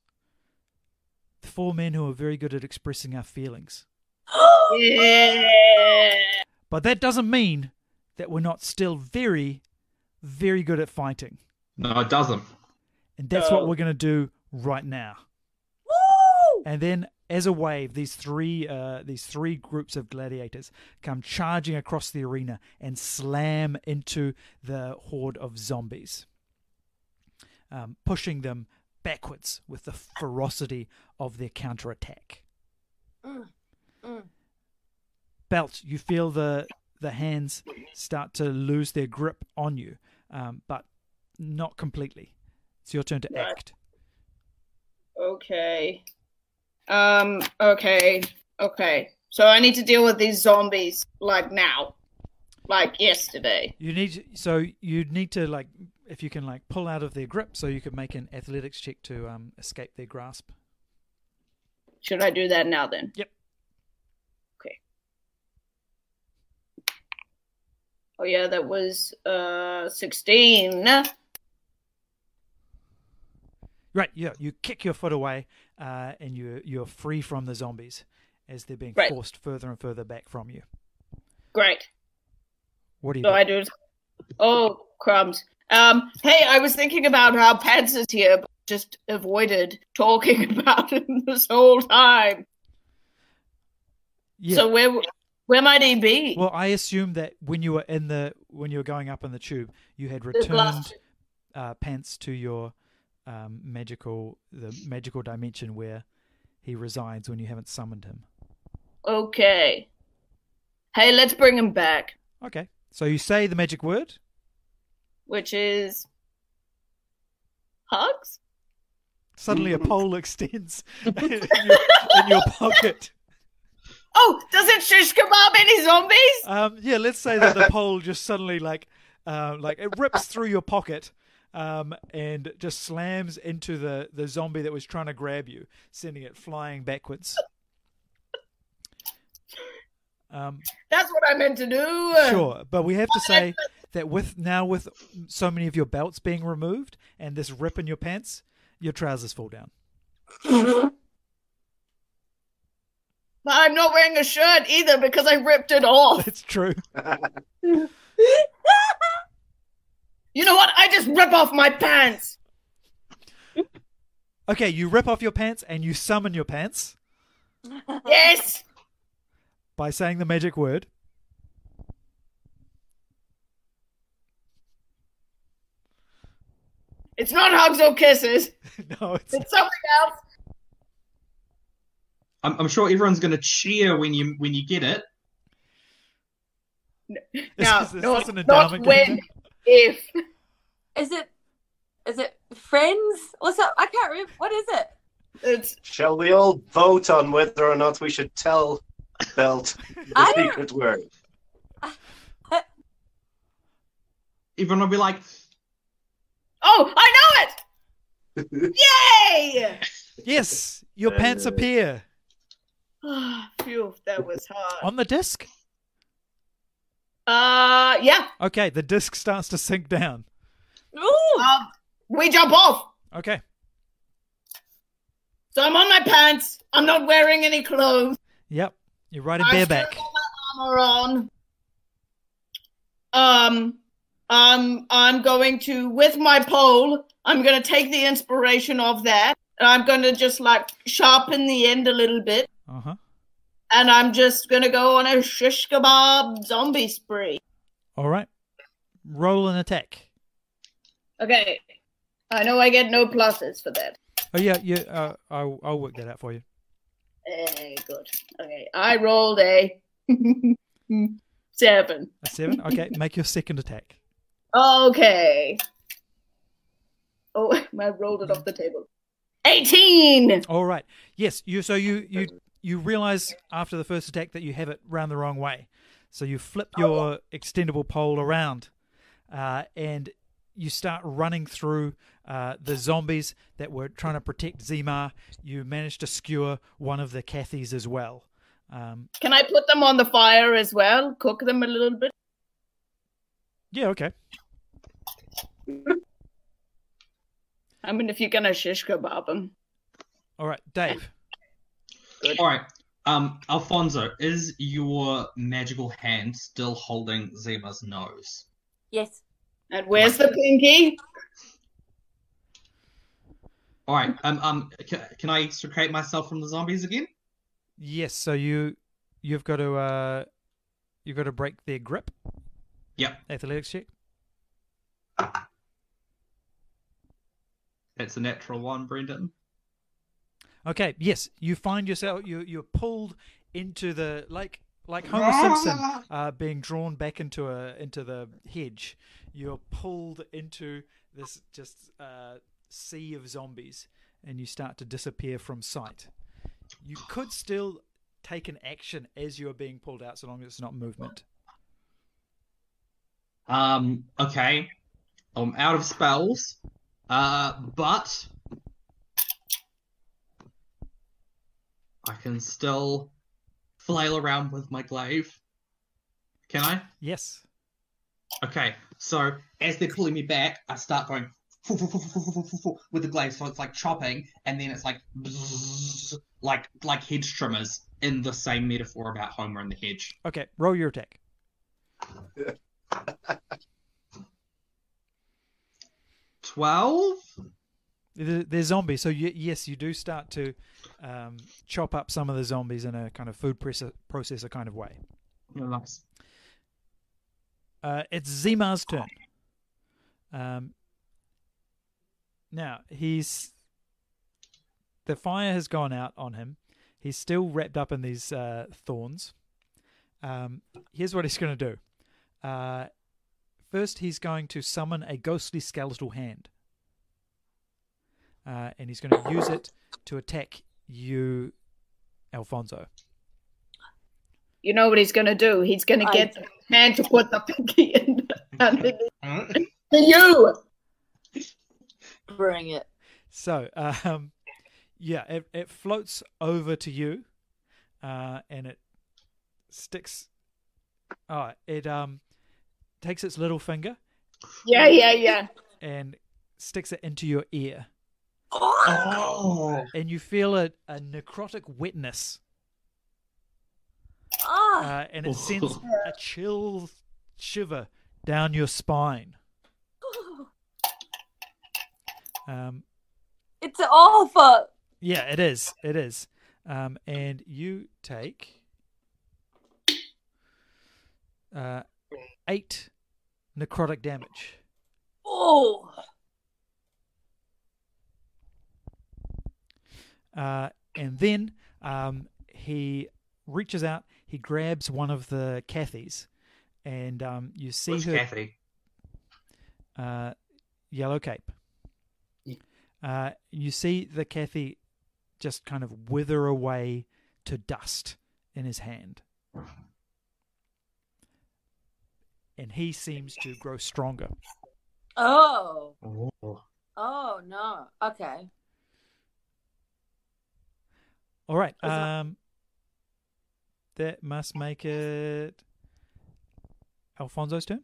the four men who are very good at expressing our feelings. <gasps> Yeah. But that doesn't mean that we're not still very, very good at fighting. No, it doesn't. And that's what we're going to do right now." And then as a wave, these three uh, these three groups of gladiators come charging across the arena and slam into the horde of zombies, um, pushing them backwards with the ferocity of their counterattack. Mm, mm. Belt, you feel the the hands start to lose their grip on you, um, but not completely. It's your turn to act. Okay. Um, okay. Okay. So I need to deal with these zombies like now. Like yesterday. You need to, so you need to like if you can like pull out of their grip, so you could make an athletics check to um, escape their grasp. Should I do that now then? Yep. Okay. Oh yeah, that was uh 16. Right, yeah, you kick your foot away, uh, and you you're free from the zombies as they're being Right. forced further and further back from you. Great. What do you So do? I do Oh, crumbs. Um, hey, I was thinking about how Pants is here, but just avoided talking <laughs> about him this whole time. yeah. So where where might he be? well, I assume that when you were in the when you were going up in the tube, you had returned uh, pants to your um, magical the magical dimension where he resides when you haven't summoned him. Okay. Hey, let's bring him back. Okay, so you say the magic word. Which is hugs? Suddenly, a pole <laughs> extends <laughs> <laughs> in your, in your pocket. Oh, does it shish kebab any zombies? Um, yeah, let's say that the pole just suddenly like, uh, like it rips through your pocket, um, and just slams into the the zombie that was trying to grab you, sending it flying backwards. Um, That's what I meant to do. sure, but we have to say that with now with so many of your belts being removed and this rip in your pants, your trousers fall down. But I'm not wearing a shirt either because I ripped it off. It's true. <laughs> You know what? I just rip off my pants. Okay, you rip off your pants and you summon your pants Yes. by saying the magic word. It's not hugs or kisses. <laughs> no, it's It's something else. I'm, I'm sure everyone's going to cheer when you when you get it. No, is this not, an not endowment when, game? If. Is it? Is it friends? What's up? I can't remember. What is it? It's Shall we all vote on whether or not we should tell Belt the I don't- secret word? <laughs> Everyone will be like, oh, I know it! <laughs> Yay! Yes, your pants Uh, appear <sighs> Phew, that was hard. on the disc. Uh, yeah. Okay, the disc starts to sink down. Ooh, Um, we jump off. Okay, So I'm on my pants. I'm not wearing any clothes. yep, you're riding I bareback. still got my armor on. Um, um, I'm going to, with my pole, I'm going to take the inspiration of that. And I'm going to just like sharpen the end a little bit. Uh huh. And I'm just going to go on a shish kebab zombie spree. All right, roll an attack. Okay. I know I get no pluses for that. Oh yeah, yeah. Uh, I'll I'll work that out for you. Eh, good. Okay. I rolled a <laughs> seven. A seven. Okay, <laughs> make your second attack. Okay. Oh, <laughs> I rolled it off the table. 18! All right. Yes. You. So you you you realize after the first attack that you have it round the wrong way. So you flip your extendable pole around, uh, and you start running through uh, the zombies that were trying to protect Zima. You manage to skewer one of the Kathys as well. Um, Can I put them on the fire as well? Cook them a little bit? yeah. Okay. <laughs> I mean, if you're gonna shish kebab them. All right, Dave. All right, um, Alfonso, is your magical hand still holding Zima's nose? yes. And where's the pinky? All right. Um. Um. Can, can I extricate myself from the zombies again? Yes. So you you've got to uh you've got to break their grip. Yep. Athletics check. That's a natural one, Brendan. Okay. Yes. You find yourself you you're pulled into the like like Homer Simpson <laughs> uh, being drawn back into a into the hedge. You're pulled into this just uh, sea of zombies, and you start to disappear from sight. You could still take an action as you are being pulled out, so long as it's not movement. Um. Okay. I'm out of spells. Uh. But I can still flail around with my glaive. Can I? Yes. Okay, so as they're pulling me back, I start going <laughs> with the glaive, so it's like chopping, and then it's like <laughs> like like hedge trimmers in the same metaphor about Homer and the hedge. Okay. Roll your attack. <laughs> Twelve. They're, they're zombies, so you, yes, you do start to um, chop up some of the zombies in a kind of food processor, processor kind of way. Oh, nice. Uh, it's Zima's turn. Um, now he's the fire has gone out on him. He's still wrapped up in these uh, thorns. Um, here's what he's going to do. Uh, first, he's going to summon a ghostly skeletal hand, uh, and he's going to use it to attack you, Alfonso. You know what he's gonna do? He's gonna get the hand to put the pinky in underneath <laughs> Huh? to you. Bring it. So, um, yeah, it, it floats over to you, uh, and it sticks. Oh, it um takes its little finger Yeah, yeah, yeah. and sticks it into your ear, Oh. and you feel a, a necrotic wetness, Ah, uh, and it sends a <laughs> chill shiver down your spine. Um, it's awful. Yeah, it is. It is. Um, and you take uh, eight necrotic damage. Oh, Uh, and then um, he reaches out, he grabs one of the Kathys, and um, you see Which her Kathy? uh, yellow cape. Yeah. Uh, you see the Kathy just kind of wither away to dust in his hand. And he seems to grow stronger. oh, Oh. oh no. Okay. All right. That- Um, that must make it Alfonso's turn.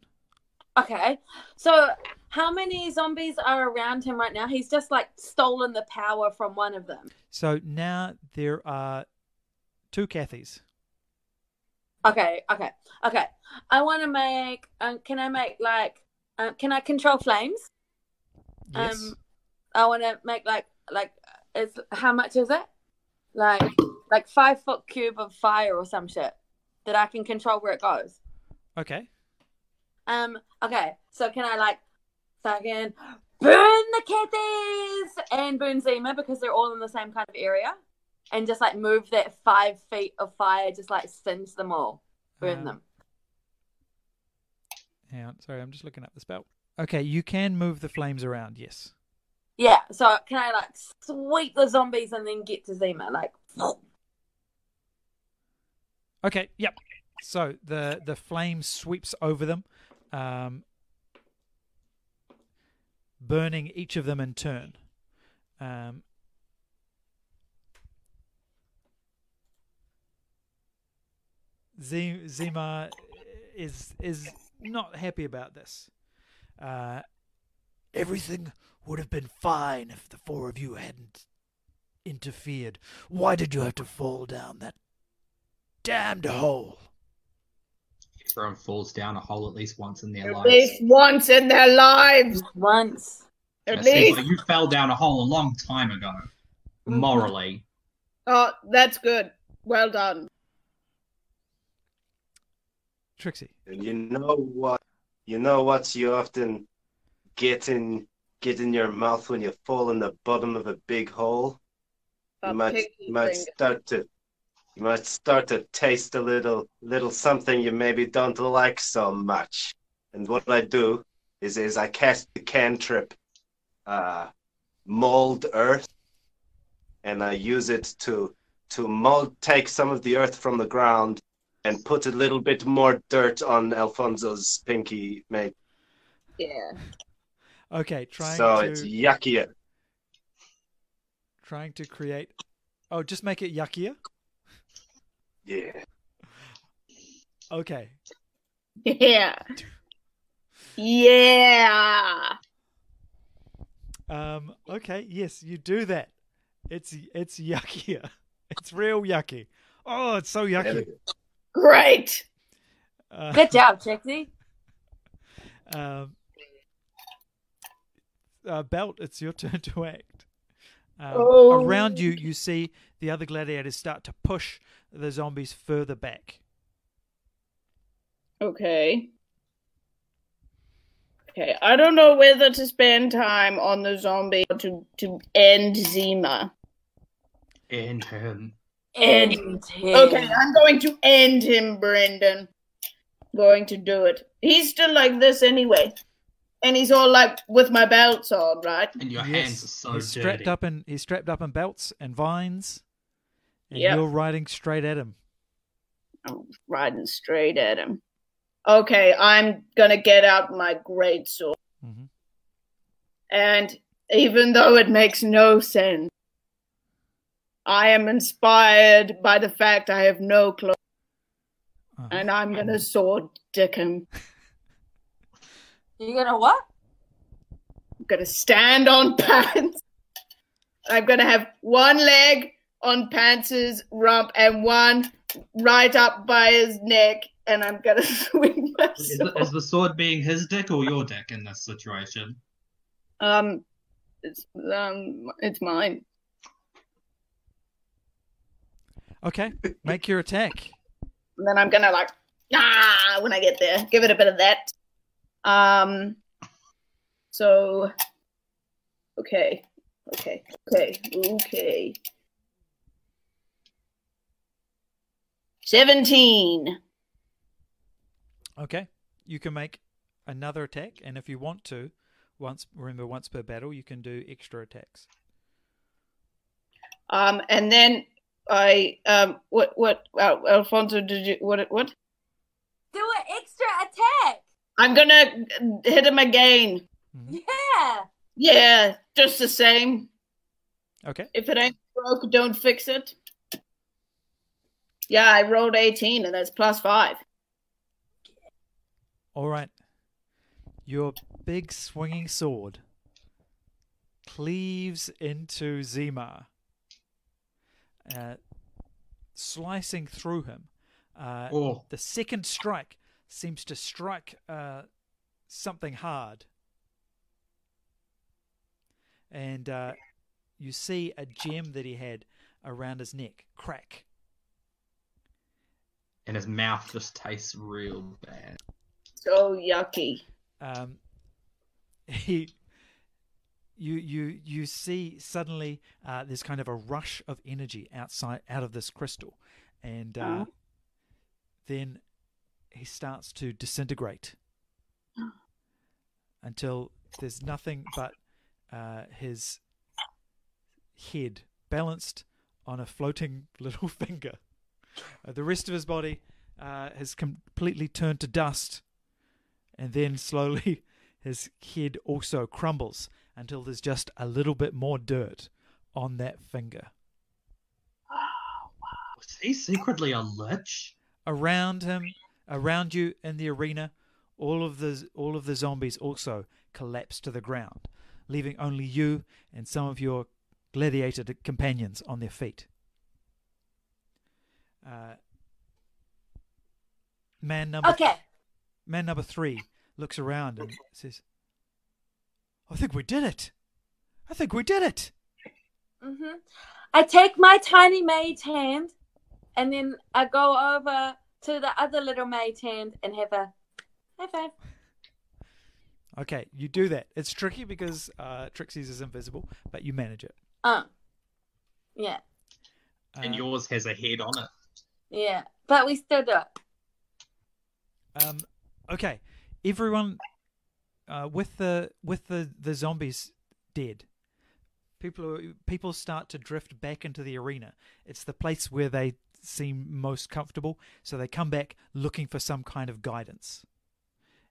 Okay. So, how many zombies are around him right now? He's just like stolen the power from one of them. So now there are two Kathys. Okay, okay, okay. I want to make. Um, can I make like? Um, can I control flames? Yes. Um, I want to make like like. Is how much is it? Like like five foot cube of fire or some shit that I can control where it goes. okay. Um. Okay. So can I like fucking burn the Kathys and burn Zima because they're all in the same kind of area, and just like move that five feet of fire, just like singe them all, burn Um, them. Hang on. Sorry, I'm just looking up the spell. Okay, you can move the flames around. Yes. Yeah. So can I like sweep the zombies and then get to Zima? Like. Okay. Yep. So the the flame sweeps over them, um, burning each of them in turn. Um, Zima is is not happy about this. Uh, Everything would have been fine if the four of you hadn't interfered. Why did you have to fall down that damned hole? Everyone falls down a hole at least once in their At lives. At least once in their lives. Once. At I see, least. you fell down a hole a long time ago. Mm-hmm. Morally. Oh, that's good. Well done. Trixie. And you know what? You know what you often get in get in your mouth when you fall in the bottom of a big hole. You might you might start to you might start to taste a little little something you maybe don't like so much. And what I do is is I cast the cantrip uh mold earth and I use it to to mold take some of the earth from the ground and put a little bit more dirt on Alfonso's pinky mate. Yeah. Okay, trying to so to it's yuckier. trying to create. Oh, just make it yuckier. Yeah. Okay. Yeah. Yeah. <laughs> Um. Okay. Yes, you do that. It's it's yuckier. <laughs> It's real yucky. Oh, it's so yucky. Great. Uh, Good job, <laughs> Trixie. um, uh, Belt, it's your <laughs> turn to act. Um, Oh. Around you, you see the other gladiators start to push the zombies further back. Okay. Okay, I don't know whether to spend time on the zombie or to, to end Zima. And him. End him. Okay, I'm going to end him, Brendan. Going to do it. He's still like this anyway. And he's all like with my belts on, right? And your Yes, hands are so he's dirty. strapped up in he's strapped up in belts and vines, and Yep. you're riding straight at him. I'm riding straight at him. Okay, I'm gonna get out my great sword. mm-hmm. And even though it makes no sense, I am inspired by the fact I have no clothes, Uh-huh. and I'm gonna sword dick him. <laughs> You gonna what? I'm gonna stand on <laughs> pants. I'm gonna have one leg on Pants's rump and one right up by his neck, and I'm gonna <laughs> swing my Is, the- is the sword being his dick or your dick in this situation? Um, it's um, it's mine. Okay, make your attack. And then I'm gonna like ah when I get there, give it a bit of that. Um, so okay, okay, okay, okay. Seventeen. Okay, you can make another attack, and if you want to, once remember once per battle, you can do extra attacks. Um, and then I um, what what uh, Alfonso did you what what? Do an extra attack. I'm gonna hit him again. Yeah. Yeah, just the same. Okay, If it ain't broke, don't fix it. Yeah, I rolled 18 and that's plus five. all right. Your big swinging sword cleaves into Zima, uh, slicing through him. Uh, Oh, the second strike seems to strike uh, something hard. And uh, you see a gem that he had around his neck crack. and his mouth just tastes real bad. So yucky. Um, <laughs> he, you, you, you see suddenly uh, there's kind of a rush of energy outside out of this crystal, and uh, Oh. then he starts to disintegrate <gasps> until there's nothing but uh, his head balanced on a floating <laughs> little finger. Uh, the rest of his body uh, has completely turned to dust, and then slowly <laughs> his head also crumbles until there's just a little bit more dirt on that finger. <gasps> Was he secretly a lich? around him, around you in the arena, all of the all of the zombies also collapse to the ground, leaving only you and some of your gladiator companions on their feet. Uh, man number Okay. man number three looks around and says, "I think we did it." I think we did it. hmm I take my tiny maid's hand, and then I go over to the other little maid's hand and have a high five. Okay, you do that. It's tricky because uh, Trixie's is invisible, but you manage it. Uh, yeah, And Uh, yours has a head on it. yeah, but we still do it. Um, okay, everyone, uh, with the with the the zombies dead, people are- people start to drift back into the arena. It's the place where they seem most comfortable, so they come back looking for some kind of guidance,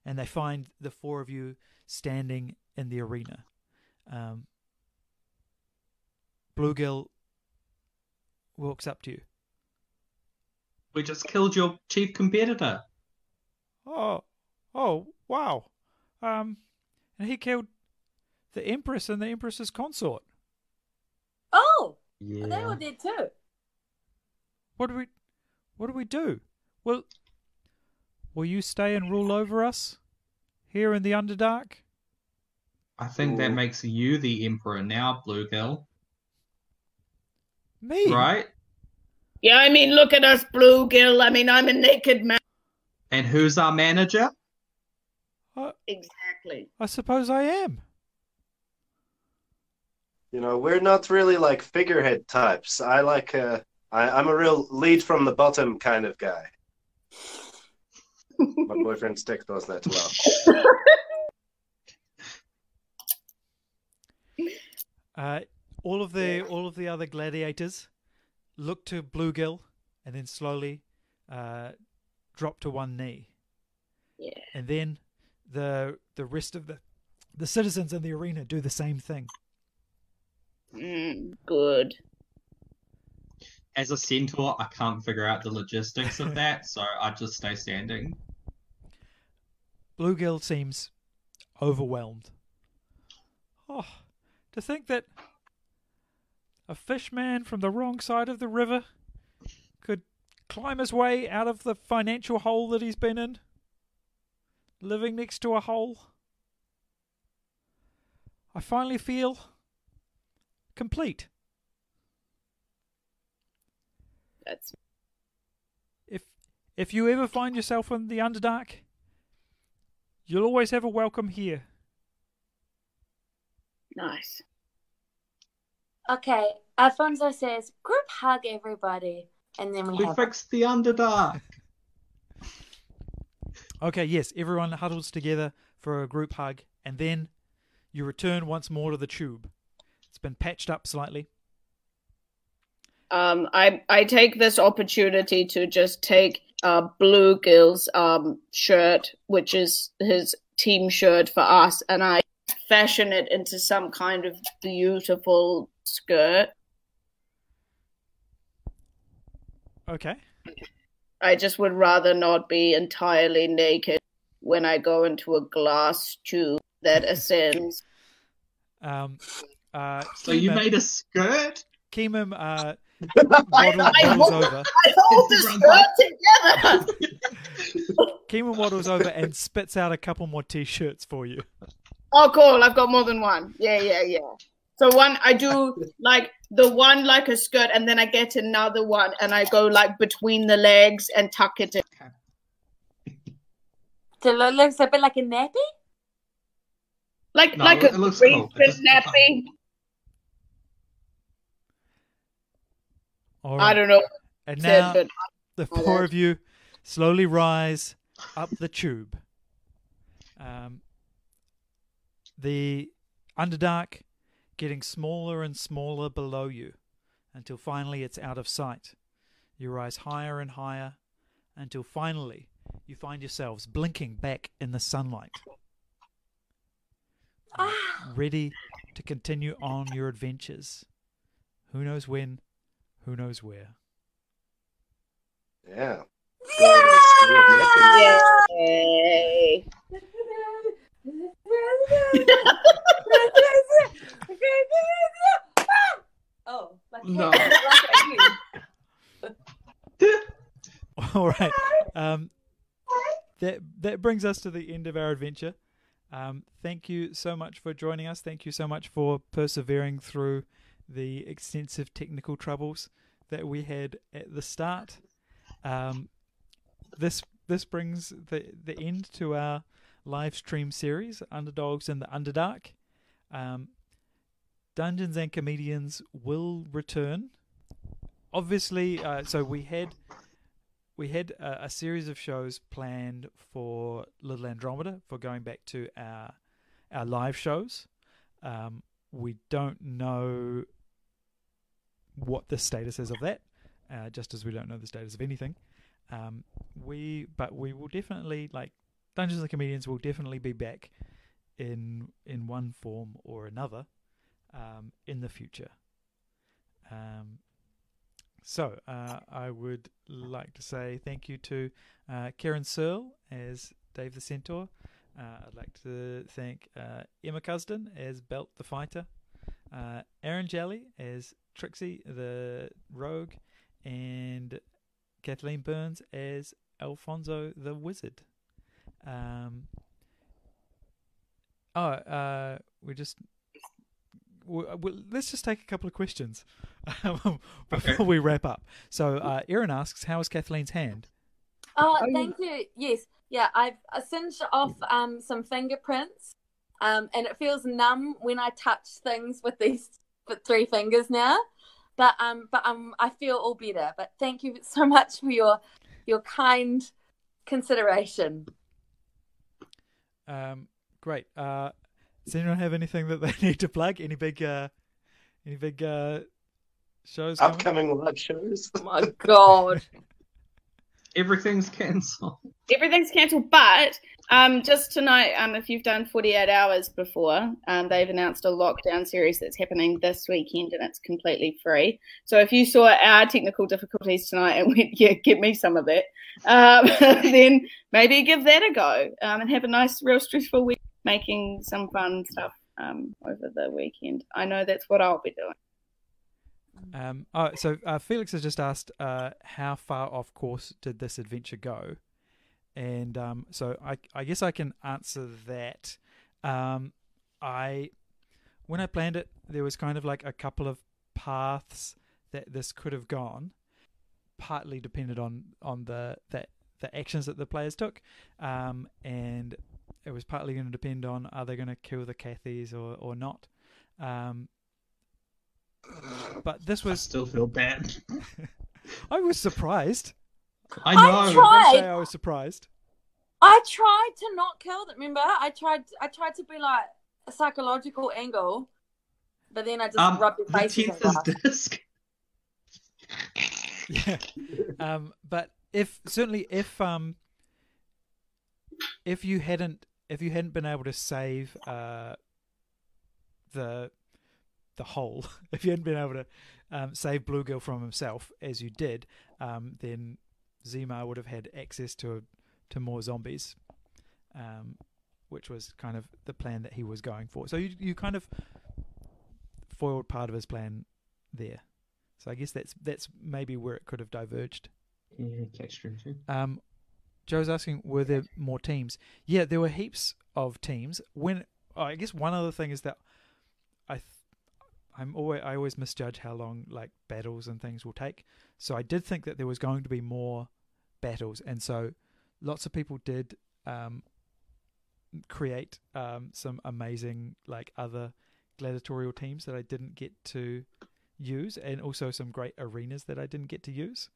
and they find the four of you standing in the arena. Um, Bluegill walks up to you. We just killed your chief competitor. Oh, oh, wow. Um, and he killed the Empress and the Empress's consort. Oh, Yeah. they all did too. What do we, what do we do? Will, will you stay and rule over us here in the Underdark? I think that makes you the emperor now, Bluegill. Me? Right? Yeah, I mean, look at us, Bluegill. I mean, I'm a naked man. And who's our manager? Exactly. I suppose I am. You know, we're not really like figurehead types. I like uh I, I'm a real lead from the bottom kind of guy. My <laughs> boyfriend Stick knows that as well. Uh, all of the all of the other gladiators look to Bluegill and then slowly uh, drop to one knee. Yeah. and then the the rest of the the citizens in the arena do the same thing. Mm, good. As a centaur, I can't figure out the logistics of that, <laughs> so I just stay standing. Bluegill seems overwhelmed. Oh, to think that a fishman from the wrong side of the river could climb his way out of the financial hole that he's been in, living next to a hole. I finally feel complete. That's if if you ever find yourself in the underdark, you'll always have a welcome here. nice. Okay, Alfonso says, group hug everybody, and then we We have. fixed the Underdark. <laughs> Okay, yes, everyone huddles together for a group hug, and then you return once more to the tube. It's been patched up slightly. Um, I I take this opportunity to just take uh, Bluegill's um shirt, which is his team shirt for us, and I fashion it into some kind of beautiful skirt. Okay. I just would rather not be entirely naked when I go into a glass tube that <laughs> ascends. Um, uh, So you made a skirt? Keemum, uh, I, waddle- I, waddles hold, over. I hold the skirt together. <laughs> Keemum waddles over and spits out a couple more t-shirts for you. Oh, cool! I've got more than one. Yeah, yeah, yeah. So one, I do <laughs> like the one like a skirt, and then I get another one, and I go like between the legs and tuck it in. So it looks a bit like a nappy? like No, like it a looks recent cool. It just- nappy. All I don't know. And Said, now but the four of you slowly rise up the tube. Um, the Underdark getting smaller and smaller below you until finally it's out of sight. You rise higher and higher until finally you find yourselves blinking back in the sunlight, Ah, ready to continue on your adventures. Who knows when, who knows where. Yeah. Going to the school of mystery. Yay. oh, like No. <laughs> All right. Um, that that brings us to the end of our adventure. Um, thank you so much for joining us. Thank you so much for persevering through the extensive technical troubles that we had at the start. Um, this this brings the the end to our live stream series, Underdogs in the Underdark. Um, Dungeons and Comedians will return. Obviously, uh, so we had we had a, a, series of shows planned for Little Andromeda for going back to our our live shows. Um, we don't know what the status is of that, uh, just as we don't know the status of anything. Um, we but we will definitely like Dungeons and Comedians will definitely be back in in one form or another um, in the future. Um, so uh, I would like to say thank you to uh, Karen Searle as Dave the Centaur. Uh, I'd like to thank uh, Emma Cusden as Belt the Fighter, uh, Aaron Jelly as Trixie the Rogue, and Kathleen Burns as Alfonso the Wizard. Um, oh, uh, we just well, let's just take a couple of questions <laughs> before okay. we wrap up. So, uh, Erin asks, "How is Kathleen's hand?" Oh, thank you. Yes, yeah, I've singed off um, some fingerprints, um, and it feels numb when I touch things with these three fingers now. But um, but um, I feel all better. But thank you so much for your your kind consideration. Um, great. Uh, does anyone have anything that they <laughs> need to plug? Any big, uh, any big uh, shows? Upcoming coming? live shows. Oh my god! <laughs> Everything's cancelled. Everything's cancelled, but um, just tonight, um, if you've done 48 hours before, um, they've announced a lockdown series that's happening this weekend and it's completely free. So if you saw our technical difficulties tonight and <laughs> went, yeah, give me some of that, um, <laughs> then maybe give that a go um, and have a nice, real stressful week making some fun stuff um, over the weekend. I know that's what I'll be doing. Um, oh, so uh, Felix has just asked, uh, how far off course did this adventure go? And um, so I, I guess I can answer that. Um, I, when I planned it, there was kind of like a couple of paths that this could have gone. Partly depended on on the that the actions that the players took, um, and it was partly going to depend on are they going to kill the Kathys or or not. Um, but this was I still feel bad. <laughs> I was surprised. I know. I tried. I, I was surprised. I tried to not kill them. Remember, I tried. I tried to be like a psychological angle, but then I just um, rubbed your face. The <laughs> disc. yeah, um, but if certainly if um if you hadn't if you hadn't been able to save uh the the whole, <laughs> if you hadn't been able to um, save Bluegill from himself as you did, um, then Zima would have had access to to more zombies, um, which was kind of the plan that he was going for. So you you kind of foiled part of his plan there. So I guess that's that's maybe where it could have diverged. Yeah, that's true too. Um, Joe's asking, were there more teams? Yeah, there were heaps of teams. When oh, I guess one other thing is that I I'm always I always misjudge how long like battles and things will take. So I did think that there was going to be more battles, and so lots of people did um, create um, some amazing like other gladiatorial teams that I didn't get to use, and also some great arenas that I didn't get to use.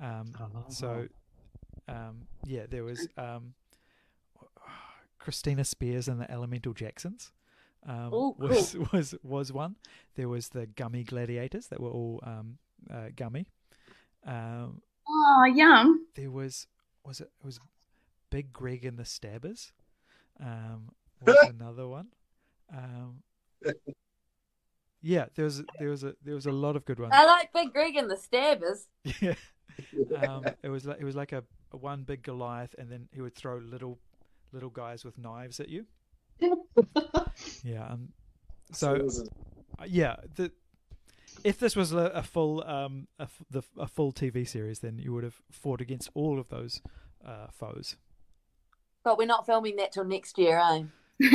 Um, oh. So um, yeah, there was um, <sighs> Christina Spears and the Elemental Jacksons. Um, Ooh, was cool. <laughs> was was one. There was the Gummy Gladiators that were all um, uh, gummy. Um, oh, yum! There was was it, it was Big Greg and the Stabbers. Um, <laughs> was another one. Um, yeah, there was there was a there was a lot of good ones. I like Big Greg and the Stabbers. <laughs> Yeah, um, it was like it was like a, a, one big Goliath, and then he would throw little little guys with knives at you. Yeah. Um, <laughs> so uh, yeah, the if this was a, a full um a, the, a full TV series, then you would have fought against all of those uh, foes. But we're not filming that till next year, eh? <laughs>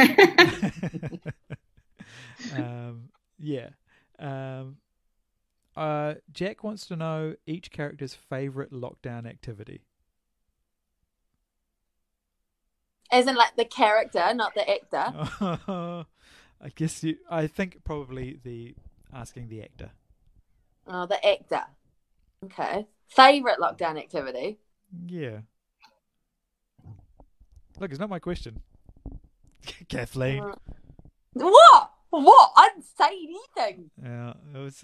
um, yeah. Um, uh, Jack wants to know each character's favorite lockdown activity. As in, like the character, not the actor. <laughs> I guess you. I think probably the asking the actor. Oh, the actor. Okay. Favorite lockdown activity. Yeah. Look, it's not my question. <laughs> Kathleen. Uh, What? What? I didn't say anything. Yeah, it was.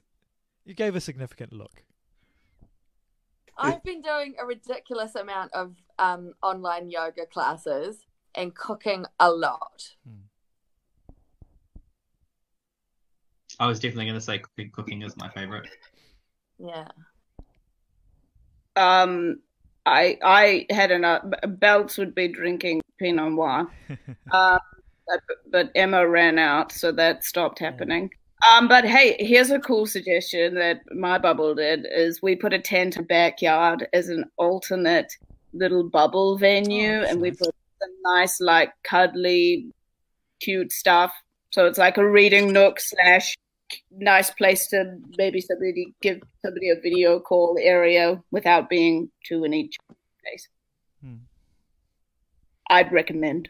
You gave a significant look. I've been doing a ridiculous amount of um, online yoga classes and cooking a lot. I was definitely going to say cooking, cooking is my favorite. Yeah. Um, I I had enough. Belts would be drinking Pinot Noir, <laughs> um, but, but Emma ran out, so that stopped happening. Um, but hey, here's a cool suggestion that my bubble did: is we put a tent in the backyard as an alternate little bubble venue, Oh, that's and we put some nice, like cuddly, cute stuff. So it's like a reading nook slash nice place to maybe somebody give somebody a video call area without being two in each place. Hmm. I'd recommend.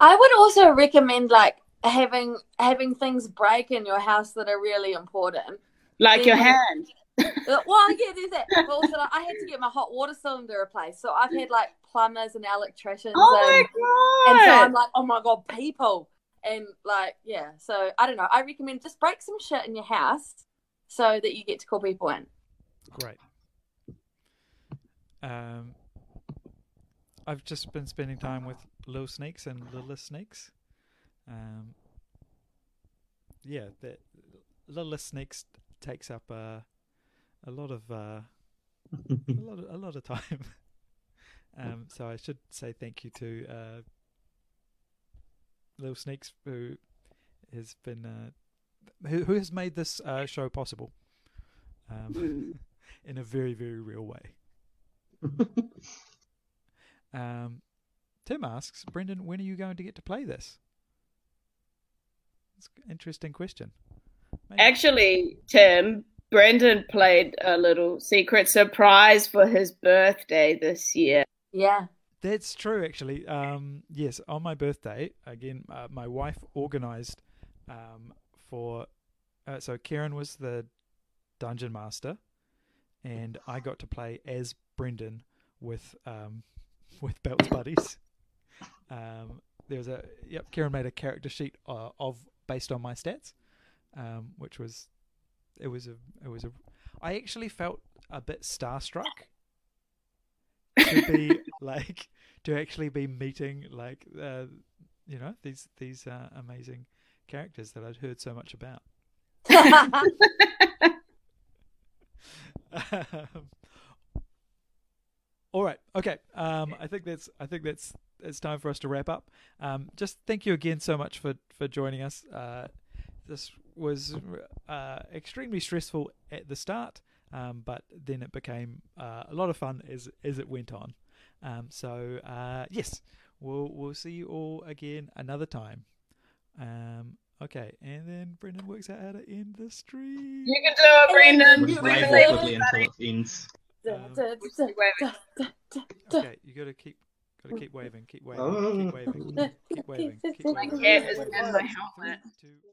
I would also recommend like having having things break in your house that are really important. Like your Yeah. hand. Uh, Well, yeah, there's that. But also, like, I had to get my hot water cylinder replaced, so I've had like plumbers and electricians, Oh my and, and so I'm like, oh my god, people, and like, yeah. So I don't know. I recommend just break some shit in your house so that you get to call people in. Great. Um, I've just been spending time with Little Snakes and Littlest Snakes. Um, yeah, the Littlest Snakes takes up uh, a lot of uh, a lot of, a lot of time. <laughs> um, so I should say thank you to uh, Little Snakes who has been uh, who, who has made this uh, show possible. Um, <laughs> in a very, very real way. <laughs> Um, Tim asks, Brendan, when are you going to get to play this? It's an interesting question. Maybe- Actually, Tim, Brendan played a little secret surprise for his birthday this year. Yeah. That's true, actually. Um, yes, on my birthday, again, uh, my wife organized um, for. Uh, so Karen was the dungeon master, and I got to play as Brendan with um, <laughs> with Belt's buddies. Um, there was a yep. Karen made a character sheet uh, of based on my stats, um, which was it was a it was a. I actually felt a bit starstruck to be <laughs> like to actually be meeting like uh, you know these these uh, amazing characters that I'd heard so much about. <laughs> <laughs> Um, all right, okay. Um, I think that's I think that's it's time for us to wrap up. Um, just thank you again so much for for joining us. Uh, this was uh, extremely stressful at the start, um, but then it became uh, a lot of fun as as it went on. Um, so uh, yes, we'll we'll see you all again another time. Um, okay, and then Brendan works out how to end the stream. You can do it, Brendan. We'll just wave until it ends. Okay, you got to keep got to keep waving, keep waving, Oh. keep waving, keep waving, keep My cat is in my helmet. Three, two,